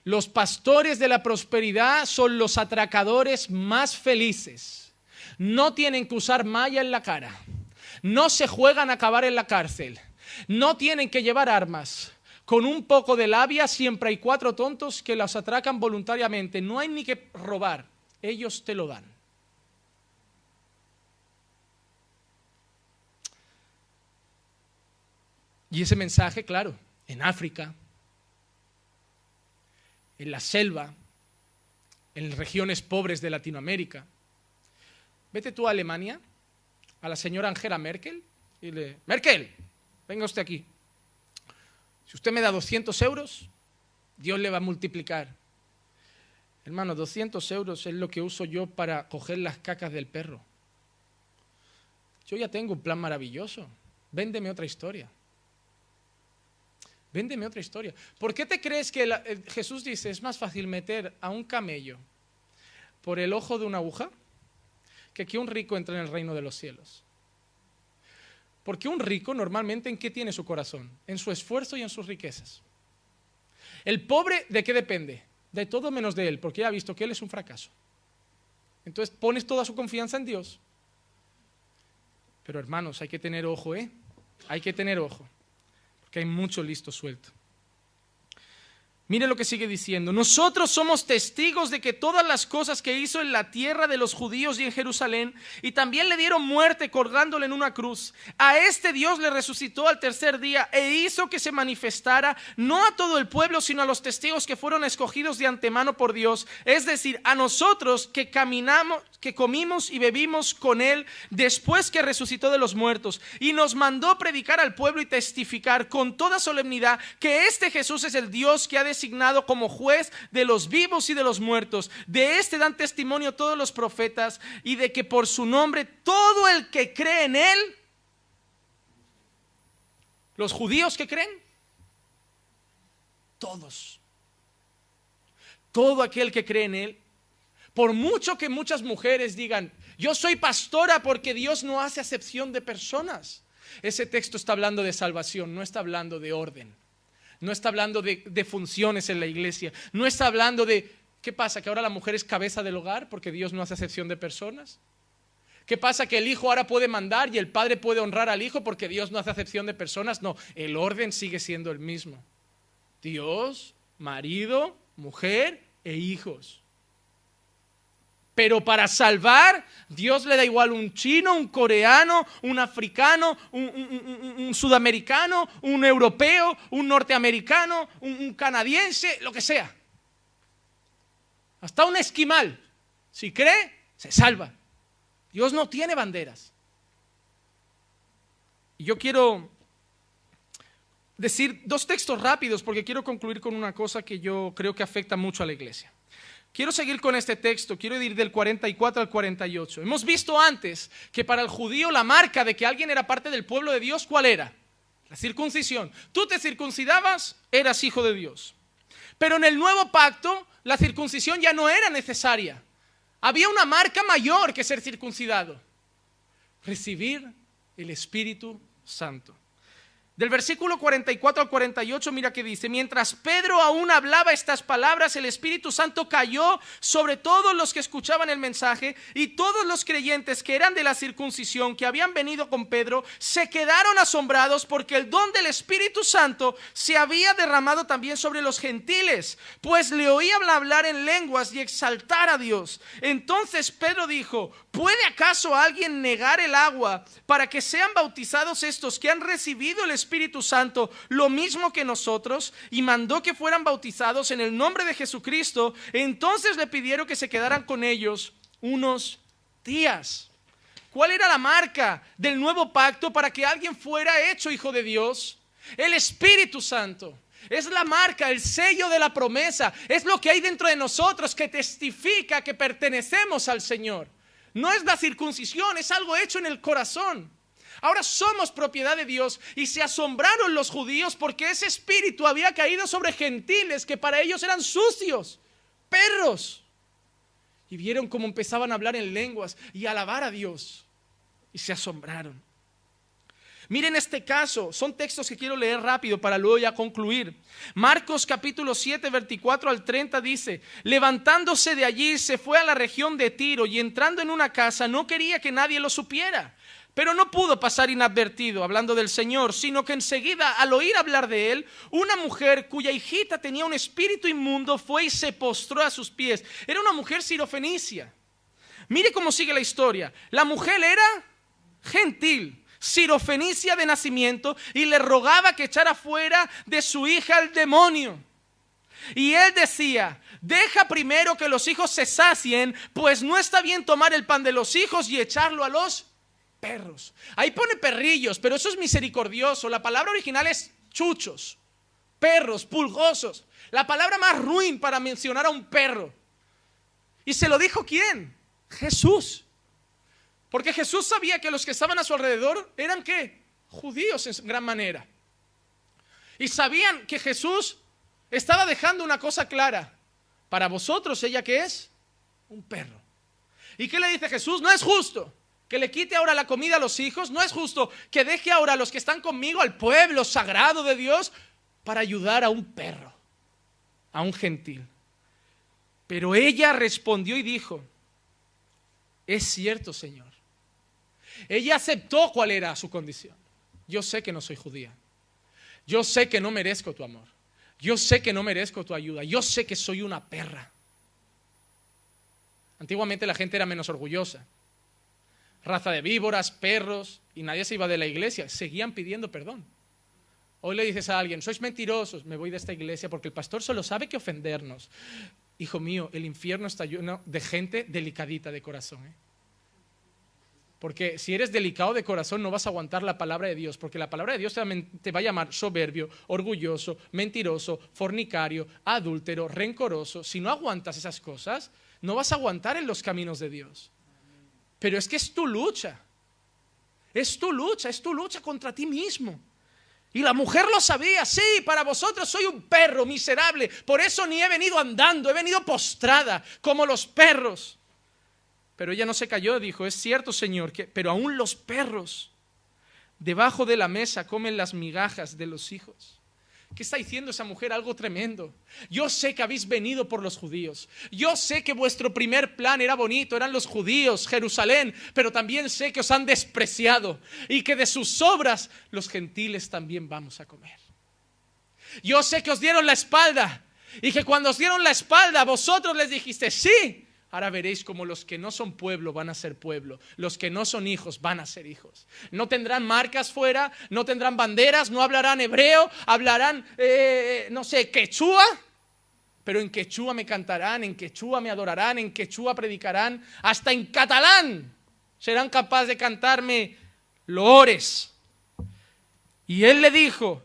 Los pastores de la prosperidad son los atracadores más felices. No tienen que usar malla en la cara. No se juegan a acabar en la cárcel. No tienen que llevar armas. Con un poco de labia siempre hay cuatro tontos que los atracan voluntariamente. No hay ni que robar. Ellos te lo dan. Y ese mensaje, claro, en África, en la selva, en regiones pobres de Latinoamérica. Vete tú a Alemania, a la señora Angela Merkel, y le, Merkel, venga usted aquí. Si usted me da 200 euros, Dios le va a multiplicar. Hermano, 200 euros es lo que uso yo para coger las cacas del perro. Yo ya tengo un plan maravilloso. Véndeme otra historia. Véndeme otra historia. ¿Por qué te crees que Jesús dice es más fácil meter a un camello por el ojo de una aguja que que un rico entre en el reino de los cielos? Porque un rico normalmente en qué tiene su corazón? En su esfuerzo y en sus riquezas. El pobre, ¿de qué depende? De todo menos de él, porque ya ha visto que él es un fracaso. Entonces pones toda su confianza en Dios. Pero hermanos, hay que tener ojo, ¿eh? Hay que tener ojo que hay mucho listo suelto. Mire lo que sigue diciendo. Nosotros somos testigos de que todas las cosas que hizo en la tierra de los judíos y en Jerusalén, y también le dieron muerte colgándole en una cruz. A este Dios le resucitó al tercer día e hizo que se manifestara no a todo el pueblo, sino a los testigos que fueron escogidos de antemano por Dios. Es decir, a nosotros que caminamos, que comimos y bebimos con él después que resucitó de los muertos. Y nos mandó predicar al pueblo y testificar con toda solemnidad que este Jesús es el Dios que ha de designado como juez de los vivos y de los muertos. De este dan testimonio todos los profetas y de que por su nombre todo el que cree en él, los judíos que creen, todos, todo aquel que cree en él, por mucho que muchas mujeres digan, yo soy pastora porque Dios no hace acepción de personas. Ese texto está hablando de salvación, no está hablando de orden. No está hablando de, funciones en la iglesia. No está hablando de, ¿qué pasa? ¿Que ahora la mujer es cabeza del hogar porque Dios no hace excepción de personas? ¿Qué pasa? ¿Que el hijo ahora puede mandar y el padre puede honrar al hijo porque Dios no hace acepción de personas? No, el orden sigue siendo el mismo. Dios, marido, mujer e hijos. Pero para salvar, Dios le da igual un chino, un coreano, un africano, un, sudamericano, un europeo, un norteamericano, un, canadiense, lo que sea. Hasta un esquimal. Si cree, se salva. Dios no tiene banderas. Y yo quiero decir dos textos rápidos porque quiero concluir con una cosa que yo creo que afecta mucho a la iglesia. Quiero seguir con este texto, quiero ir del 44 al 48. Hemos visto antes que para el judío la marca de que alguien era parte del pueblo de Dios, ¿cuál era? La circuncisión. Tú te circuncidabas, eras hijo de Dios. Pero en el nuevo pacto, la circuncisión ya no era necesaria. Había una marca mayor que ser circuncidado. Recibir el Espíritu Santo. Del versículo 44 al 48, mira que dice, mientras Pedro aún hablaba estas palabras, el Espíritu Santo cayó sobre todos los que escuchaban el mensaje y todos los creyentes que eran de la circuncisión, que habían venido con Pedro, se quedaron asombrados porque el don del Espíritu Santo se había derramado también sobre los gentiles, pues le oían hablar en lenguas y exaltar a Dios. Entonces Pedro dijo, ¿puede acaso alguien negar el agua para que sean bautizados estos que han recibido el Espíritu Espíritu Santo lo mismo que nosotros y mandó que fueran bautizados en el nombre de Jesucristo, entonces le pidieron que se quedaran con ellos unos días. ¿Cuál era la marca del nuevo pacto para que alguien fuera hecho hijo de Dios? El Espíritu Santo. Es la marca, el sello de la promesa. Es lo que hay dentro de nosotros que testifica que pertenecemos al Señor. No es la circuncisión, es algo hecho en el corazón. Ahora somos propiedad de Dios y se asombraron los judíos porque ese espíritu había caído sobre gentiles que para ellos eran sucios, perros. Y vieron cómo empezaban a hablar en lenguas y alabar a Dios. Y se asombraron. Miren este caso, son textos que quiero leer rápido para luego ya concluir. Marcos capítulo 7, 24 al 30 dice, levantándose de allí se fue a la región de Tiro y entrando en una casa no quería que nadie lo supiera pero no pudo pasar inadvertido hablando del Señor, sino que enseguida al oír hablar de él, una mujer cuya hijita tenía un espíritu inmundo fue y se postró a sus pies. Era una mujer sirofenicia. Mire cómo sigue la historia. La mujer era gentil, sirofenicia de nacimiento, y le rogaba que echara fuera de su hija el demonio. Y él decía, deja primero que los hijos se sacien, pues no está bien tomar el pan de los hijos y echarlo a los perros. Ahí pone perrillos, pero eso es misericordioso. La palabra original es chuchos, perros, pulgosos. La palabra más ruin para mencionar a un perro. ¿Y se lo dijo quién? Jesús. Porque Jesús sabía que los que estaban a su alrededor eran qué? Judíos en gran manera. Y sabían que Jesús estaba dejando una cosa clara. Para vosotros, ella que es un perro. ¿Y qué le dice Jesús? No es justo que le quite ahora la comida a los hijos, no es justo que deje ahora a los que están conmigo, al pueblo sagrado de Dios, para ayudar a un perro, a un gentil. Pero ella respondió y dijo, es cierto, Señor. Ella aceptó cuál era su condición. Yo sé que no soy judía. Yo sé que no merezco tu amor. Yo sé que no merezco tu ayuda, yo sé que soy una perra. Antiguamente la gente era menos orgullosa. Raza de víboras, perros, y nadie se iba de la iglesia, seguían pidiendo perdón. Hoy le dices a alguien, sois mentirosos, me voy de esta iglesia porque el pastor solo sabe que ofendernos. Hijo mío, el infierno está lleno de gente delicadita de corazón. ¿eh? Porque si eres delicado de corazón no vas a aguantar la palabra de Dios, porque la palabra de Dios te va a llamar soberbio, orgulloso, mentiroso, fornicario, adúltero, rencoroso. Si no aguantas esas cosas, no vas a aguantar en los caminos de Dios. Pero es que es tu lucha. Es tu lucha, es tu lucha contra ti mismo. Y la mujer lo sabía, sí, para vosotros soy un perro miserable, por eso ni he venido andando, he venido postrada como los perros. Pero ella no se cayó, dijo, es cierto, Señor, que, pero aún los perros debajo de la mesa comen las migajas de los hijos. ¿Qué está diciendo esa mujer? Algo tremendo. Yo sé que habéis venido por los judíos. Yo sé que vuestro primer plan era bonito, eran los judíos, Jerusalén, pero también sé que os han despreciado y que de sus obras los gentiles también vamos a comer. Yo sé que os dieron la espalda y que cuando os dieron la espalda vosotros les dijiste, sí, Ahora veréis como los que no son pueblo van a ser pueblo, los que no son hijos van a ser hijos. No tendrán marcas fuera, no tendrán banderas, no hablarán hebreo, hablarán, eh, no sé, quechua, pero en quechua me cantarán, en quechua me adorarán, en quechua predicarán, hasta en catalán serán capaces de cantarme loores. Y él le dijo,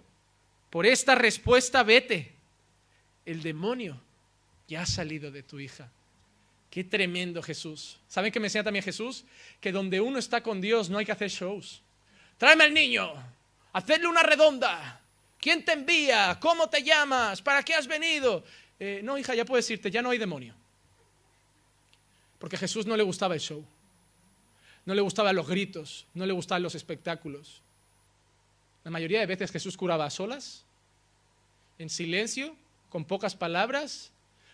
por esta respuesta vete, el demonio ya ha salido de tu hija. Qué tremendo Jesús. ¿Saben qué me enseña también Jesús? Que donde uno está con Dios no hay que hacer shows. Tráeme al niño, hacerle una redonda. ¿Quién te envía? ¿Cómo te llamas? ¿Para qué has venido? Eh, no, hija, ya puedes irte, ya no hay demonio. Porque a Jesús no le gustaba el show. No le gustaban los gritos, no le gustaban los espectáculos. La mayoría de veces Jesús curaba a solas, en silencio, con pocas palabras,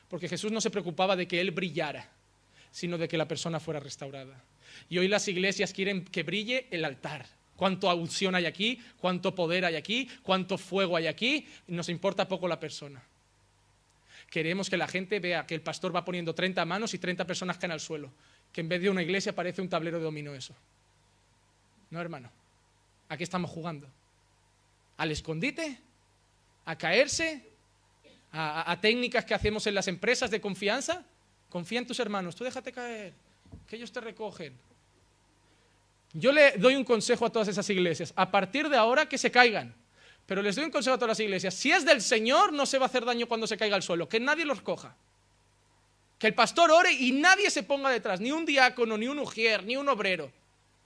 porque Jesús no se preocupaba de que Él brillara, sino de que la persona fuera restaurada. Y hoy las iglesias quieren que brille el altar. Cuánto unción hay aquí, cuánto poder hay aquí, cuánto fuego hay aquí, nos importa poco la persona. Queremos que la gente vea que el pastor va poniendo 30 manos y 30 personas caen al suelo, que en vez de una iglesia parece un tablero de dominó eso. No, hermano. ¿A qué estamos jugando? ¿Al escondite? ¿A caerse? A, técnicas que hacemos en las empresas de confianza. Confía en tus hermanos, tú déjate caer, que ellos te recogen. Yo le doy un consejo a todas esas iglesias, a partir de ahora que se caigan, pero les doy un consejo a todas las iglesias, si es del Señor no se va a hacer daño cuando se caiga al suelo, que nadie los coja. Que el pastor ore y nadie se ponga detrás, ni un diácono, ni un ujier, ni un obrero.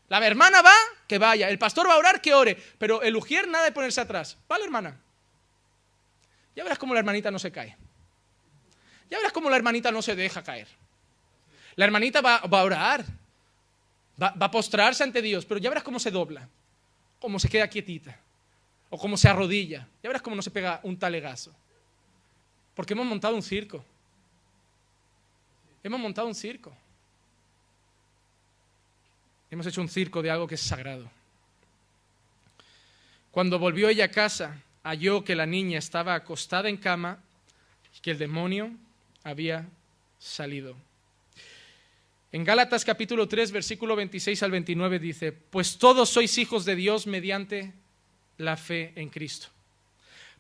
La hermana va, que vaya, el pastor va a orar, que ore, pero el ujier nada de ponerse atrás. ¿Vale, hermana? Ya verás cómo la hermanita no se cae. Ya verás cómo la hermanita no se deja caer. La hermanita va, a orar, va, va, a postrarse ante Dios, pero ya verás cómo se dobla, cómo se queda quietita, o cómo se arrodilla. Ya verás cómo no se pega un talegazo. Porque hemos montado un circo. Hemos montado un circo. Hemos hecho un circo de algo que es sagrado. Cuando volvió ella a casa, halló que la niña estaba acostada en cama y que el demonio había salido. En Gálatas capítulo 3, versículo 26 al 29 dice, pues todos sois hijos de Dios mediante la fe en Cristo.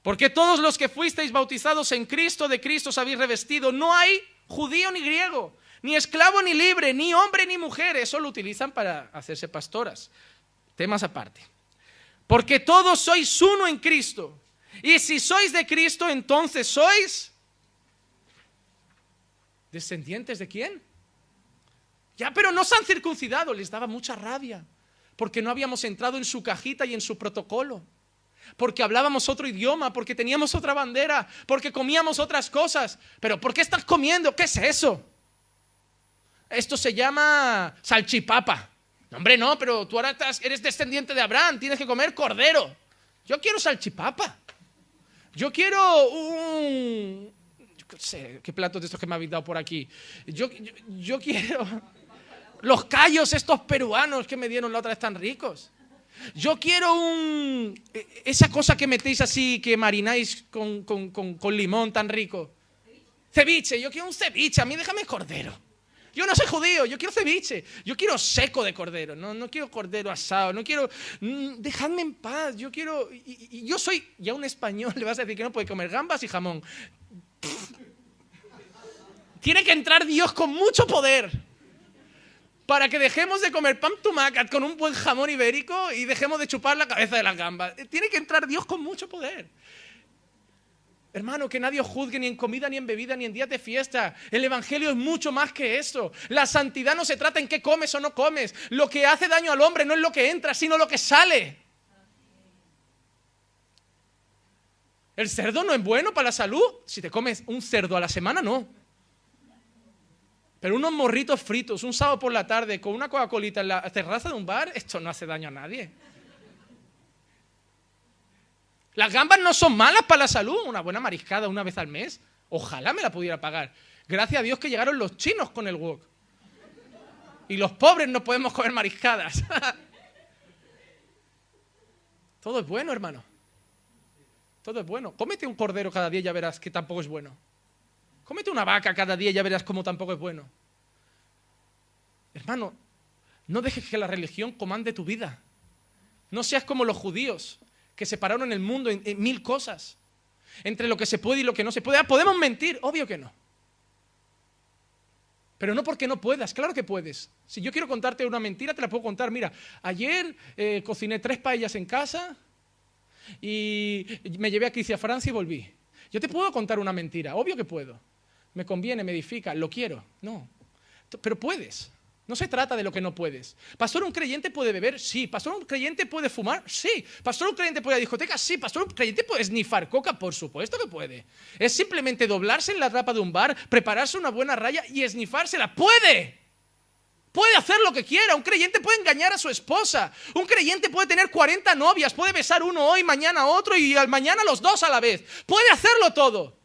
Porque todos los que fuisteis bautizados en Cristo, de Cristo os habéis revestido. No hay judío ni griego, ni esclavo ni libre, ni hombre ni mujer. Eso lo utilizan para hacerse pastoras. Temas aparte. Porque todos sois uno en Cristo. Y si sois de Cristo, entonces sois descendientes de quién? Ya, pero no se han circuncidado, les daba mucha rabia, porque no habíamos entrado en su cajita y en su protocolo, porque hablábamos otro idioma, porque teníamos otra bandera, porque comíamos otras cosas. Pero ¿por qué estás comiendo? ¿Qué es eso? Esto se llama salchipapa hombre, no, pero tú ahora eres descendiente de Abraham, tienes que comer cordero. Yo quiero salchipapa. Yo quiero un... Yo sé, qué platos de estos que me habéis dado por aquí. Yo, yo, quiero... Los callos estos peruanos que me dieron la otra vez tan ricos. Yo quiero un... e, Esa cosa que metéis así, que marináis con, con- con- con limón tan rico. Ceviche, yo quiero un ceviche, a mí déjame cordero. Yo no soy judío, yo quiero ceviche, yo quiero seco de cordero, no, no quiero cordero asado, no quiero... mm, Dejadme en paz, yo quiero... Y, yo soy, ya un español le vas a decir que no puede comer gambas y jamón. Tiene que entrar Dios con mucho poder para que dejemos de comer pan tumacat con un buen jamón ibérico y dejemos de chupar la cabeza de las gambas. Tiene que entrar Dios con mucho poder. Hermano, que nadie juzgue ni en comida, ni en bebida, ni en días de fiesta. El Evangelio es mucho más que eso. La santidad no se trata en qué comes o no comes. Lo que hace daño al hombre no es lo que entra, sino lo que sale. El cerdo no es bueno para la salud. Si te comes un cerdo a la semana, no. Pero unos morritos fritos, un sábado por la tarde, con una Coca-Colita en la terraza de un bar, esto no hace daño a nadie. Las gambas no son malas para la salud, una buena mariscada una vez al mes. Ojalá me la pudiera pagar. Gracias a Dios que llegaron los chinos con el wok. Y los pobres no podemos comer mariscadas. <laughs> Todo es bueno, hermano. Todo es bueno. Cómete un cordero cada día y ya verás que tampoco es bueno. Cómete una vaca cada día y ya verás cómo tampoco es bueno. Hermano, no dejes que la religión comande tu vida. No seas como los judíos que separaron el mundo en, mil cosas. Entre lo que se puede y lo que no se puede. Ah, ¿Podemos mentir? Obvio que no. Pero no porque no puedas, claro que puedes. Si yo quiero contarte una mentira, te la puedo contar. Mira, ayer eh, cociné tres paellas en casa y me llevé a Cristi a Francia y volví. Yo te puedo contar una mentira, obvio que puedo. Me conviene, me edifica, lo quiero. No. Pero puedes. No se trata de lo que no puedes. Pastor, un creyente puede beber, sí. Pastor, un creyente puede fumar, sí. Pastor, un creyente puede ir a discoteca, sí. Pastor, un creyente puede snifar coca, por supuesto que puede. Es simplemente doblarse en la tapa de un bar, prepararse una buena raya y esnifársela. ¡Puede! Puede hacer lo que quiera. Un creyente puede engañar a su esposa. Un creyente puede tener 40 novias. Puede besar uno hoy, mañana otro y al mañana los dos a la vez. Puede hacerlo todo.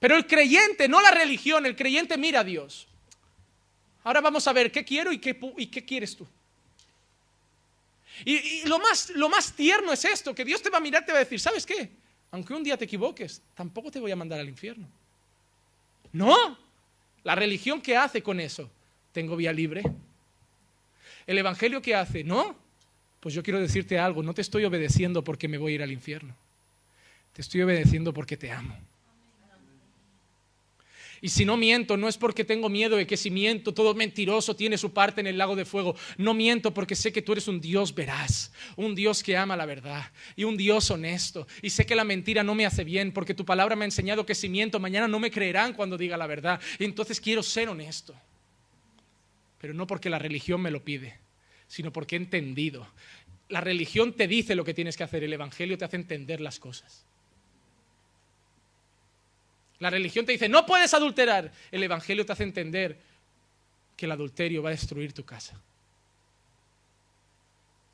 Pero el creyente, no la religión, el creyente mira a Dios. Ahora vamos a ver qué quiero y qué, y qué quieres tú. Y, lo, más, lo más tierno es esto, que Dios te va a mirar te va a decir, ¿sabes qué? Aunque un día te equivoques, tampoco te voy a mandar al infierno. No, la religión que hace con eso, tengo vía libre. El evangelio que hace, no, pues yo quiero decirte algo, no te estoy obedeciendo porque me voy a ir al infierno. Te estoy obedeciendo porque te amo. Y si no miento, no es porque tengo miedo de que si miento, todo mentiroso tiene su parte en el lago de fuego. No miento porque sé que tú eres un Dios veraz, un Dios que ama la verdad y un Dios honesto. Y sé que la mentira no me hace bien porque tu palabra me ha enseñado que si miento, mañana no me creerán cuando diga la verdad. Y entonces quiero ser honesto. Pero no porque la religión me lo pide, sino porque he entendido. La religión te dice lo que tienes que hacer, el Evangelio te hace entender las cosas. La religión te dice, no puedes adulterar. El Evangelio te hace entender que el adulterio va a destruir tu casa.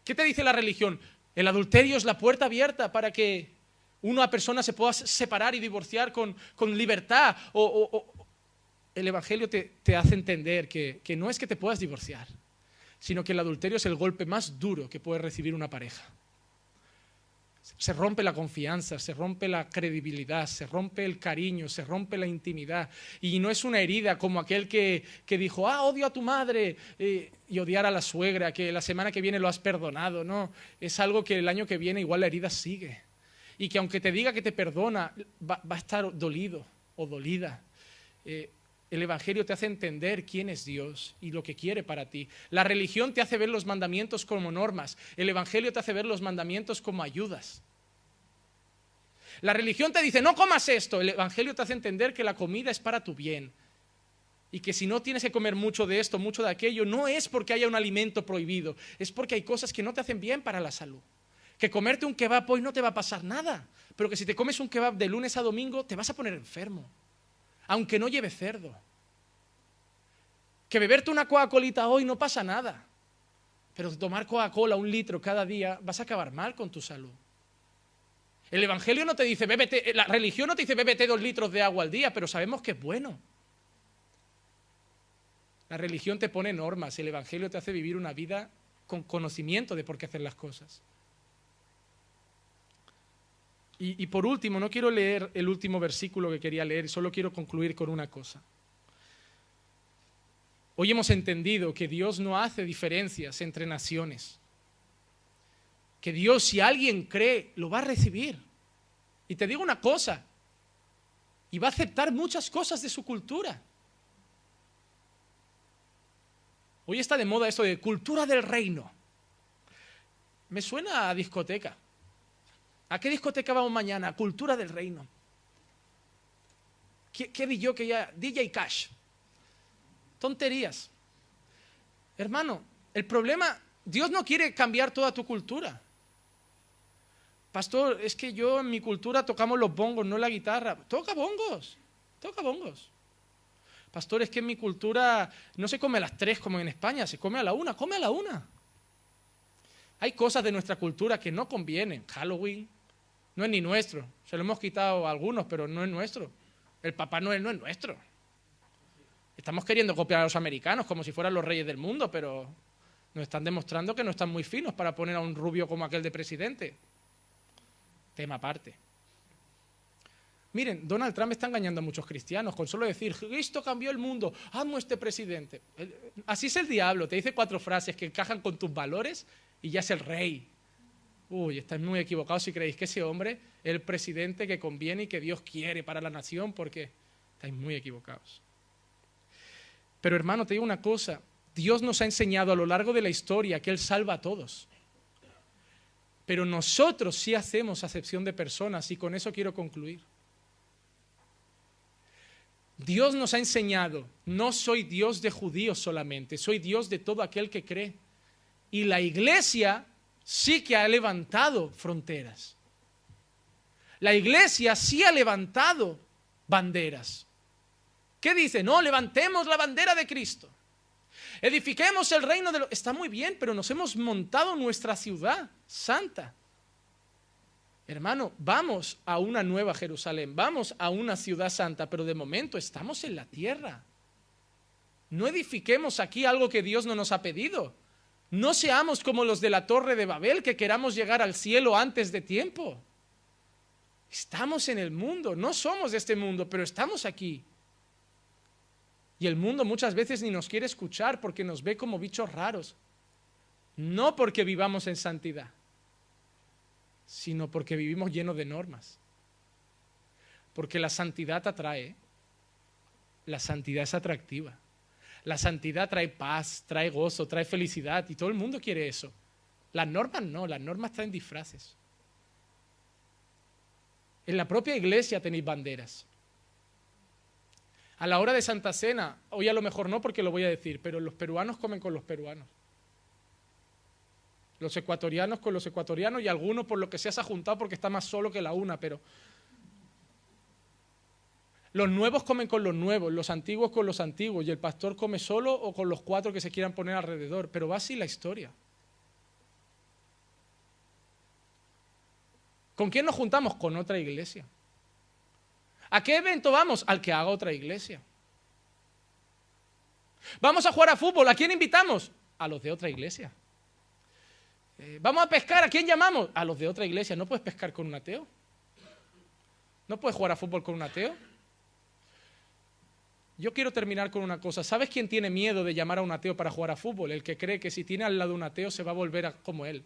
¿Qué te dice la religión? El adulterio es la puerta abierta para que una persona se pueda separar y divorciar con, con libertad. O, el Evangelio te, te hace entender que, que no es que te puedas divorciar, sino que el adulterio es el golpe más duro que puede recibir una pareja se rompe la confianza, se rompe la credibilidad, se rompe el cariño, se rompe la intimidad. Y no es una herida como aquel que, que dijo, ah, odio a tu madre eh, y odiar a la suegra, que la semana que viene lo has perdonado. No, es algo que el año que viene igual la herida sigue. Y que aunque te diga que te perdona, va, a estar dolido o dolida. Eh, el Evangelio te hace entender quién es Dios y lo que quiere para ti. La religión te hace ver los mandamientos como normas. El Evangelio te hace ver los mandamientos como ayudas. La religión te dice, no comas esto. El Evangelio te hace entender que la comida es para tu bien. Y que si no tienes que comer mucho de esto, mucho de aquello, no es porque haya un alimento prohibido, es porque hay cosas que no te hacen bien para la salud. Que comerte un kebab hoy no te va a pasar nada, pero que si te comes un kebab de lunes a domingo te vas a poner enfermo aunque no lleve cerdo. Que beberte una Coca-Colita hoy no pasa nada, pero tomar Coca-Cola un litro cada día vas a acabar mal con tu salud. El Evangelio no te dice, bébete, la religión no te dice, bébete dos litros de agua al día, pero sabemos que es bueno. La religión te pone normas, el Evangelio te hace vivir una vida con conocimiento de por qué hacer las cosas. Y, por último, no quiero leer el último versículo que quería leer, solo quiero concluir con una cosa. Hoy hemos entendido que Dios no hace diferencias entre naciones. Que Dios, si alguien cree, lo va a recibir. Y te digo una cosa, y va a aceptar muchas cosas de su cultura. Hoy está de moda esto de cultura del reino. Me suena a discoteca. ¿A qué discoteca vamos mañana? Cultura del reino. ¿Qué, qué yo que ya? DJ Cash. Tonterías. Hermano, el problema, Dios no quiere cambiar toda tu cultura. Pastor, es que yo en mi cultura tocamos los bongos, no la guitarra. Toca bongos, toca bongos. Pastor, es que en mi cultura no se come a las tres como en España, se come a la una, come a la una. Hay cosas de nuestra cultura que no convienen. Halloween no es ni nuestro. Se lo hemos quitado a algunos, pero no es nuestro. El Papá Noel no es nuestro. Estamos queriendo copiar a los americanos como si fueran los reyes del mundo, pero nos están demostrando que no están muy finos para poner a un rubio como aquel de presidente. Tema aparte. Miren, Donald Trump está engañando a muchos cristianos con solo decir, Cristo cambió el mundo, amo a este presidente. Así es el diablo, te dice cuatro frases que encajan con tus valores y ya es el rey. Uy, estáis muy equivocados si creéis que ese hombre es el presidente que conviene y que Dios quiere para la nación, porque estáis muy equivocados. Pero hermano, te digo una cosa, Dios nos ha enseñado a lo largo de la historia que Él salva a todos. Pero nosotros sí hacemos acepción de personas y con eso quiero concluir. Dios nos ha enseñado, no soy Dios de judíos solamente, soy Dios de todo aquel que cree. Y la iglesia sí que ha levantado fronteras. La iglesia sí ha levantado banderas. ¿Qué dice? No, levantemos la bandera de Cristo. Edifiquemos el reino de los... Está muy bien, pero nos hemos montado nuestra ciudad santa. Hermano, vamos a una nueva Jerusalén, vamos a una ciudad santa, pero de momento estamos en la tierra. No edifiquemos aquí algo que Dios no nos ha pedido. No seamos como los de la torre de Babel, que queramos llegar al cielo antes de tiempo. Estamos en el mundo, no somos de este mundo, pero estamos aquí. Y el mundo muchas veces ni nos quiere escuchar porque nos ve como bichos raros. No porque vivamos en santidad sino porque vivimos llenos de normas. Porque la santidad atrae, la santidad es atractiva. La santidad trae paz, trae gozo, trae felicidad y todo el mundo quiere eso. Las normas no, las normas traen disfraces. En la propia iglesia tenéis banderas. A la hora de Santa Cena, hoy a lo mejor no porque lo voy a decir, pero los peruanos comen con los peruanos los ecuatorianos con los ecuatorianos y algunos por lo que sea se ha juntado porque está más solo que la una, pero los nuevos comen con los nuevos, los antiguos con los antiguos y el pastor come solo o con los cuatro que se quieran poner alrededor, pero va así la historia. ¿Con quién nos juntamos? Con otra iglesia. ¿A qué evento vamos? Al que haga otra iglesia. Vamos a jugar a fútbol. ¿A quién invitamos? A los de otra iglesia. Eh, vamos a pescar, ¿a quién llamamos? A los de otra iglesia. ¿No puedes pescar con un ateo? ¿No puedes jugar a fútbol con un ateo? Yo quiero terminar con una cosa. ¿Sabes quién tiene miedo de llamar a un ateo para jugar a fútbol? El que cree que si tiene al lado un ateo se va a volver como él.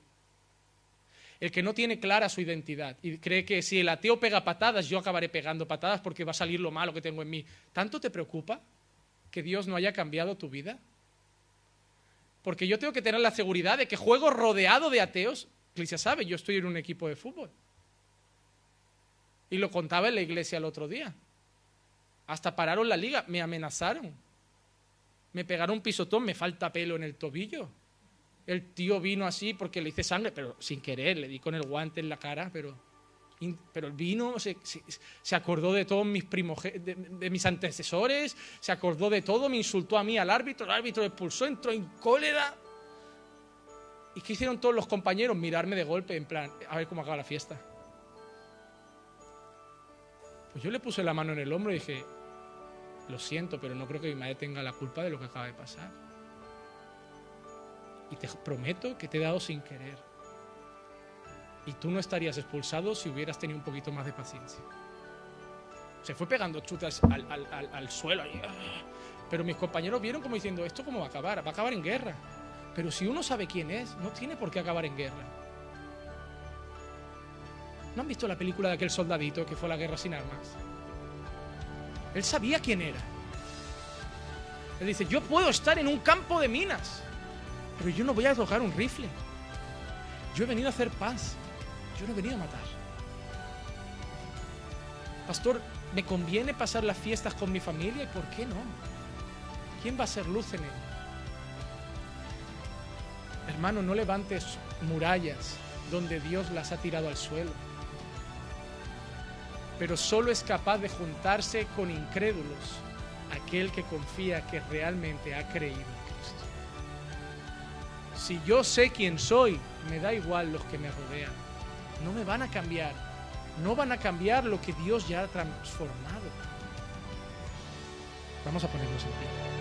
El que no tiene clara su identidad y cree que si el ateo pega patadas, yo acabaré pegando patadas porque va a salir lo malo que tengo en mí. ¿Tanto te preocupa que Dios no haya cambiado tu vida? Porque yo tengo que tener la seguridad de que juego rodeado de ateos. Iglesia sabe, yo estoy en un equipo de fútbol. Y lo contaba en la iglesia el otro día. Hasta pararon la liga, me amenazaron. Me pegaron un pisotón, me falta pelo en el tobillo. El tío vino así porque le hice sangre, pero sin querer, le di con el guante en la cara, pero pero vino se, acordó de todos mis de, mis antecesores, se acordó de todo, me insultó a mí al árbitro, el árbitro expulsó, entró en cólera. ¿Y qué hicieron todos los compañeros? Mirarme de golpe, en plan, a ver cómo acaba la fiesta. Pues yo le puse la mano en el hombro y dije, lo siento, pero no creo que mi madre tenga la culpa de lo que acaba de pasar. Y te prometo que te he dado sin querer. Y tú no estarías expulsado si hubieras tenido un poquito más de paciencia. Se fue pegando chutas al, suelo. Pero mis compañeros vieron como diciendo, ¿esto cómo va a acabar? Va a acabar en guerra. Pero si uno sabe quién es, no tiene por qué acabar en guerra. ¿No han visto la película de aquel soldadito que fue a la guerra sin armas? Él sabía quién era. Él dice, yo puedo estar en un campo de minas, pero yo no voy a tocar un rifle. Yo he venido a hacer paz. Yo no he venido a matar. Pastor, ¿me conviene pasar las fiestas con mi familia? ¿Y por qué no? ¿Quién va a ser luz en él? Hermano, no levantes murallas donde Dios las ha tirado al suelo. Pero solo es capaz de juntarse con incrédulos aquel que confía que realmente ha creído en Cristo. Si yo sé quién soy, me da igual los que me rodean. No me van a cambiar. No van a cambiar lo que Dios ya ha transformado. Vamos a ponernos en pie.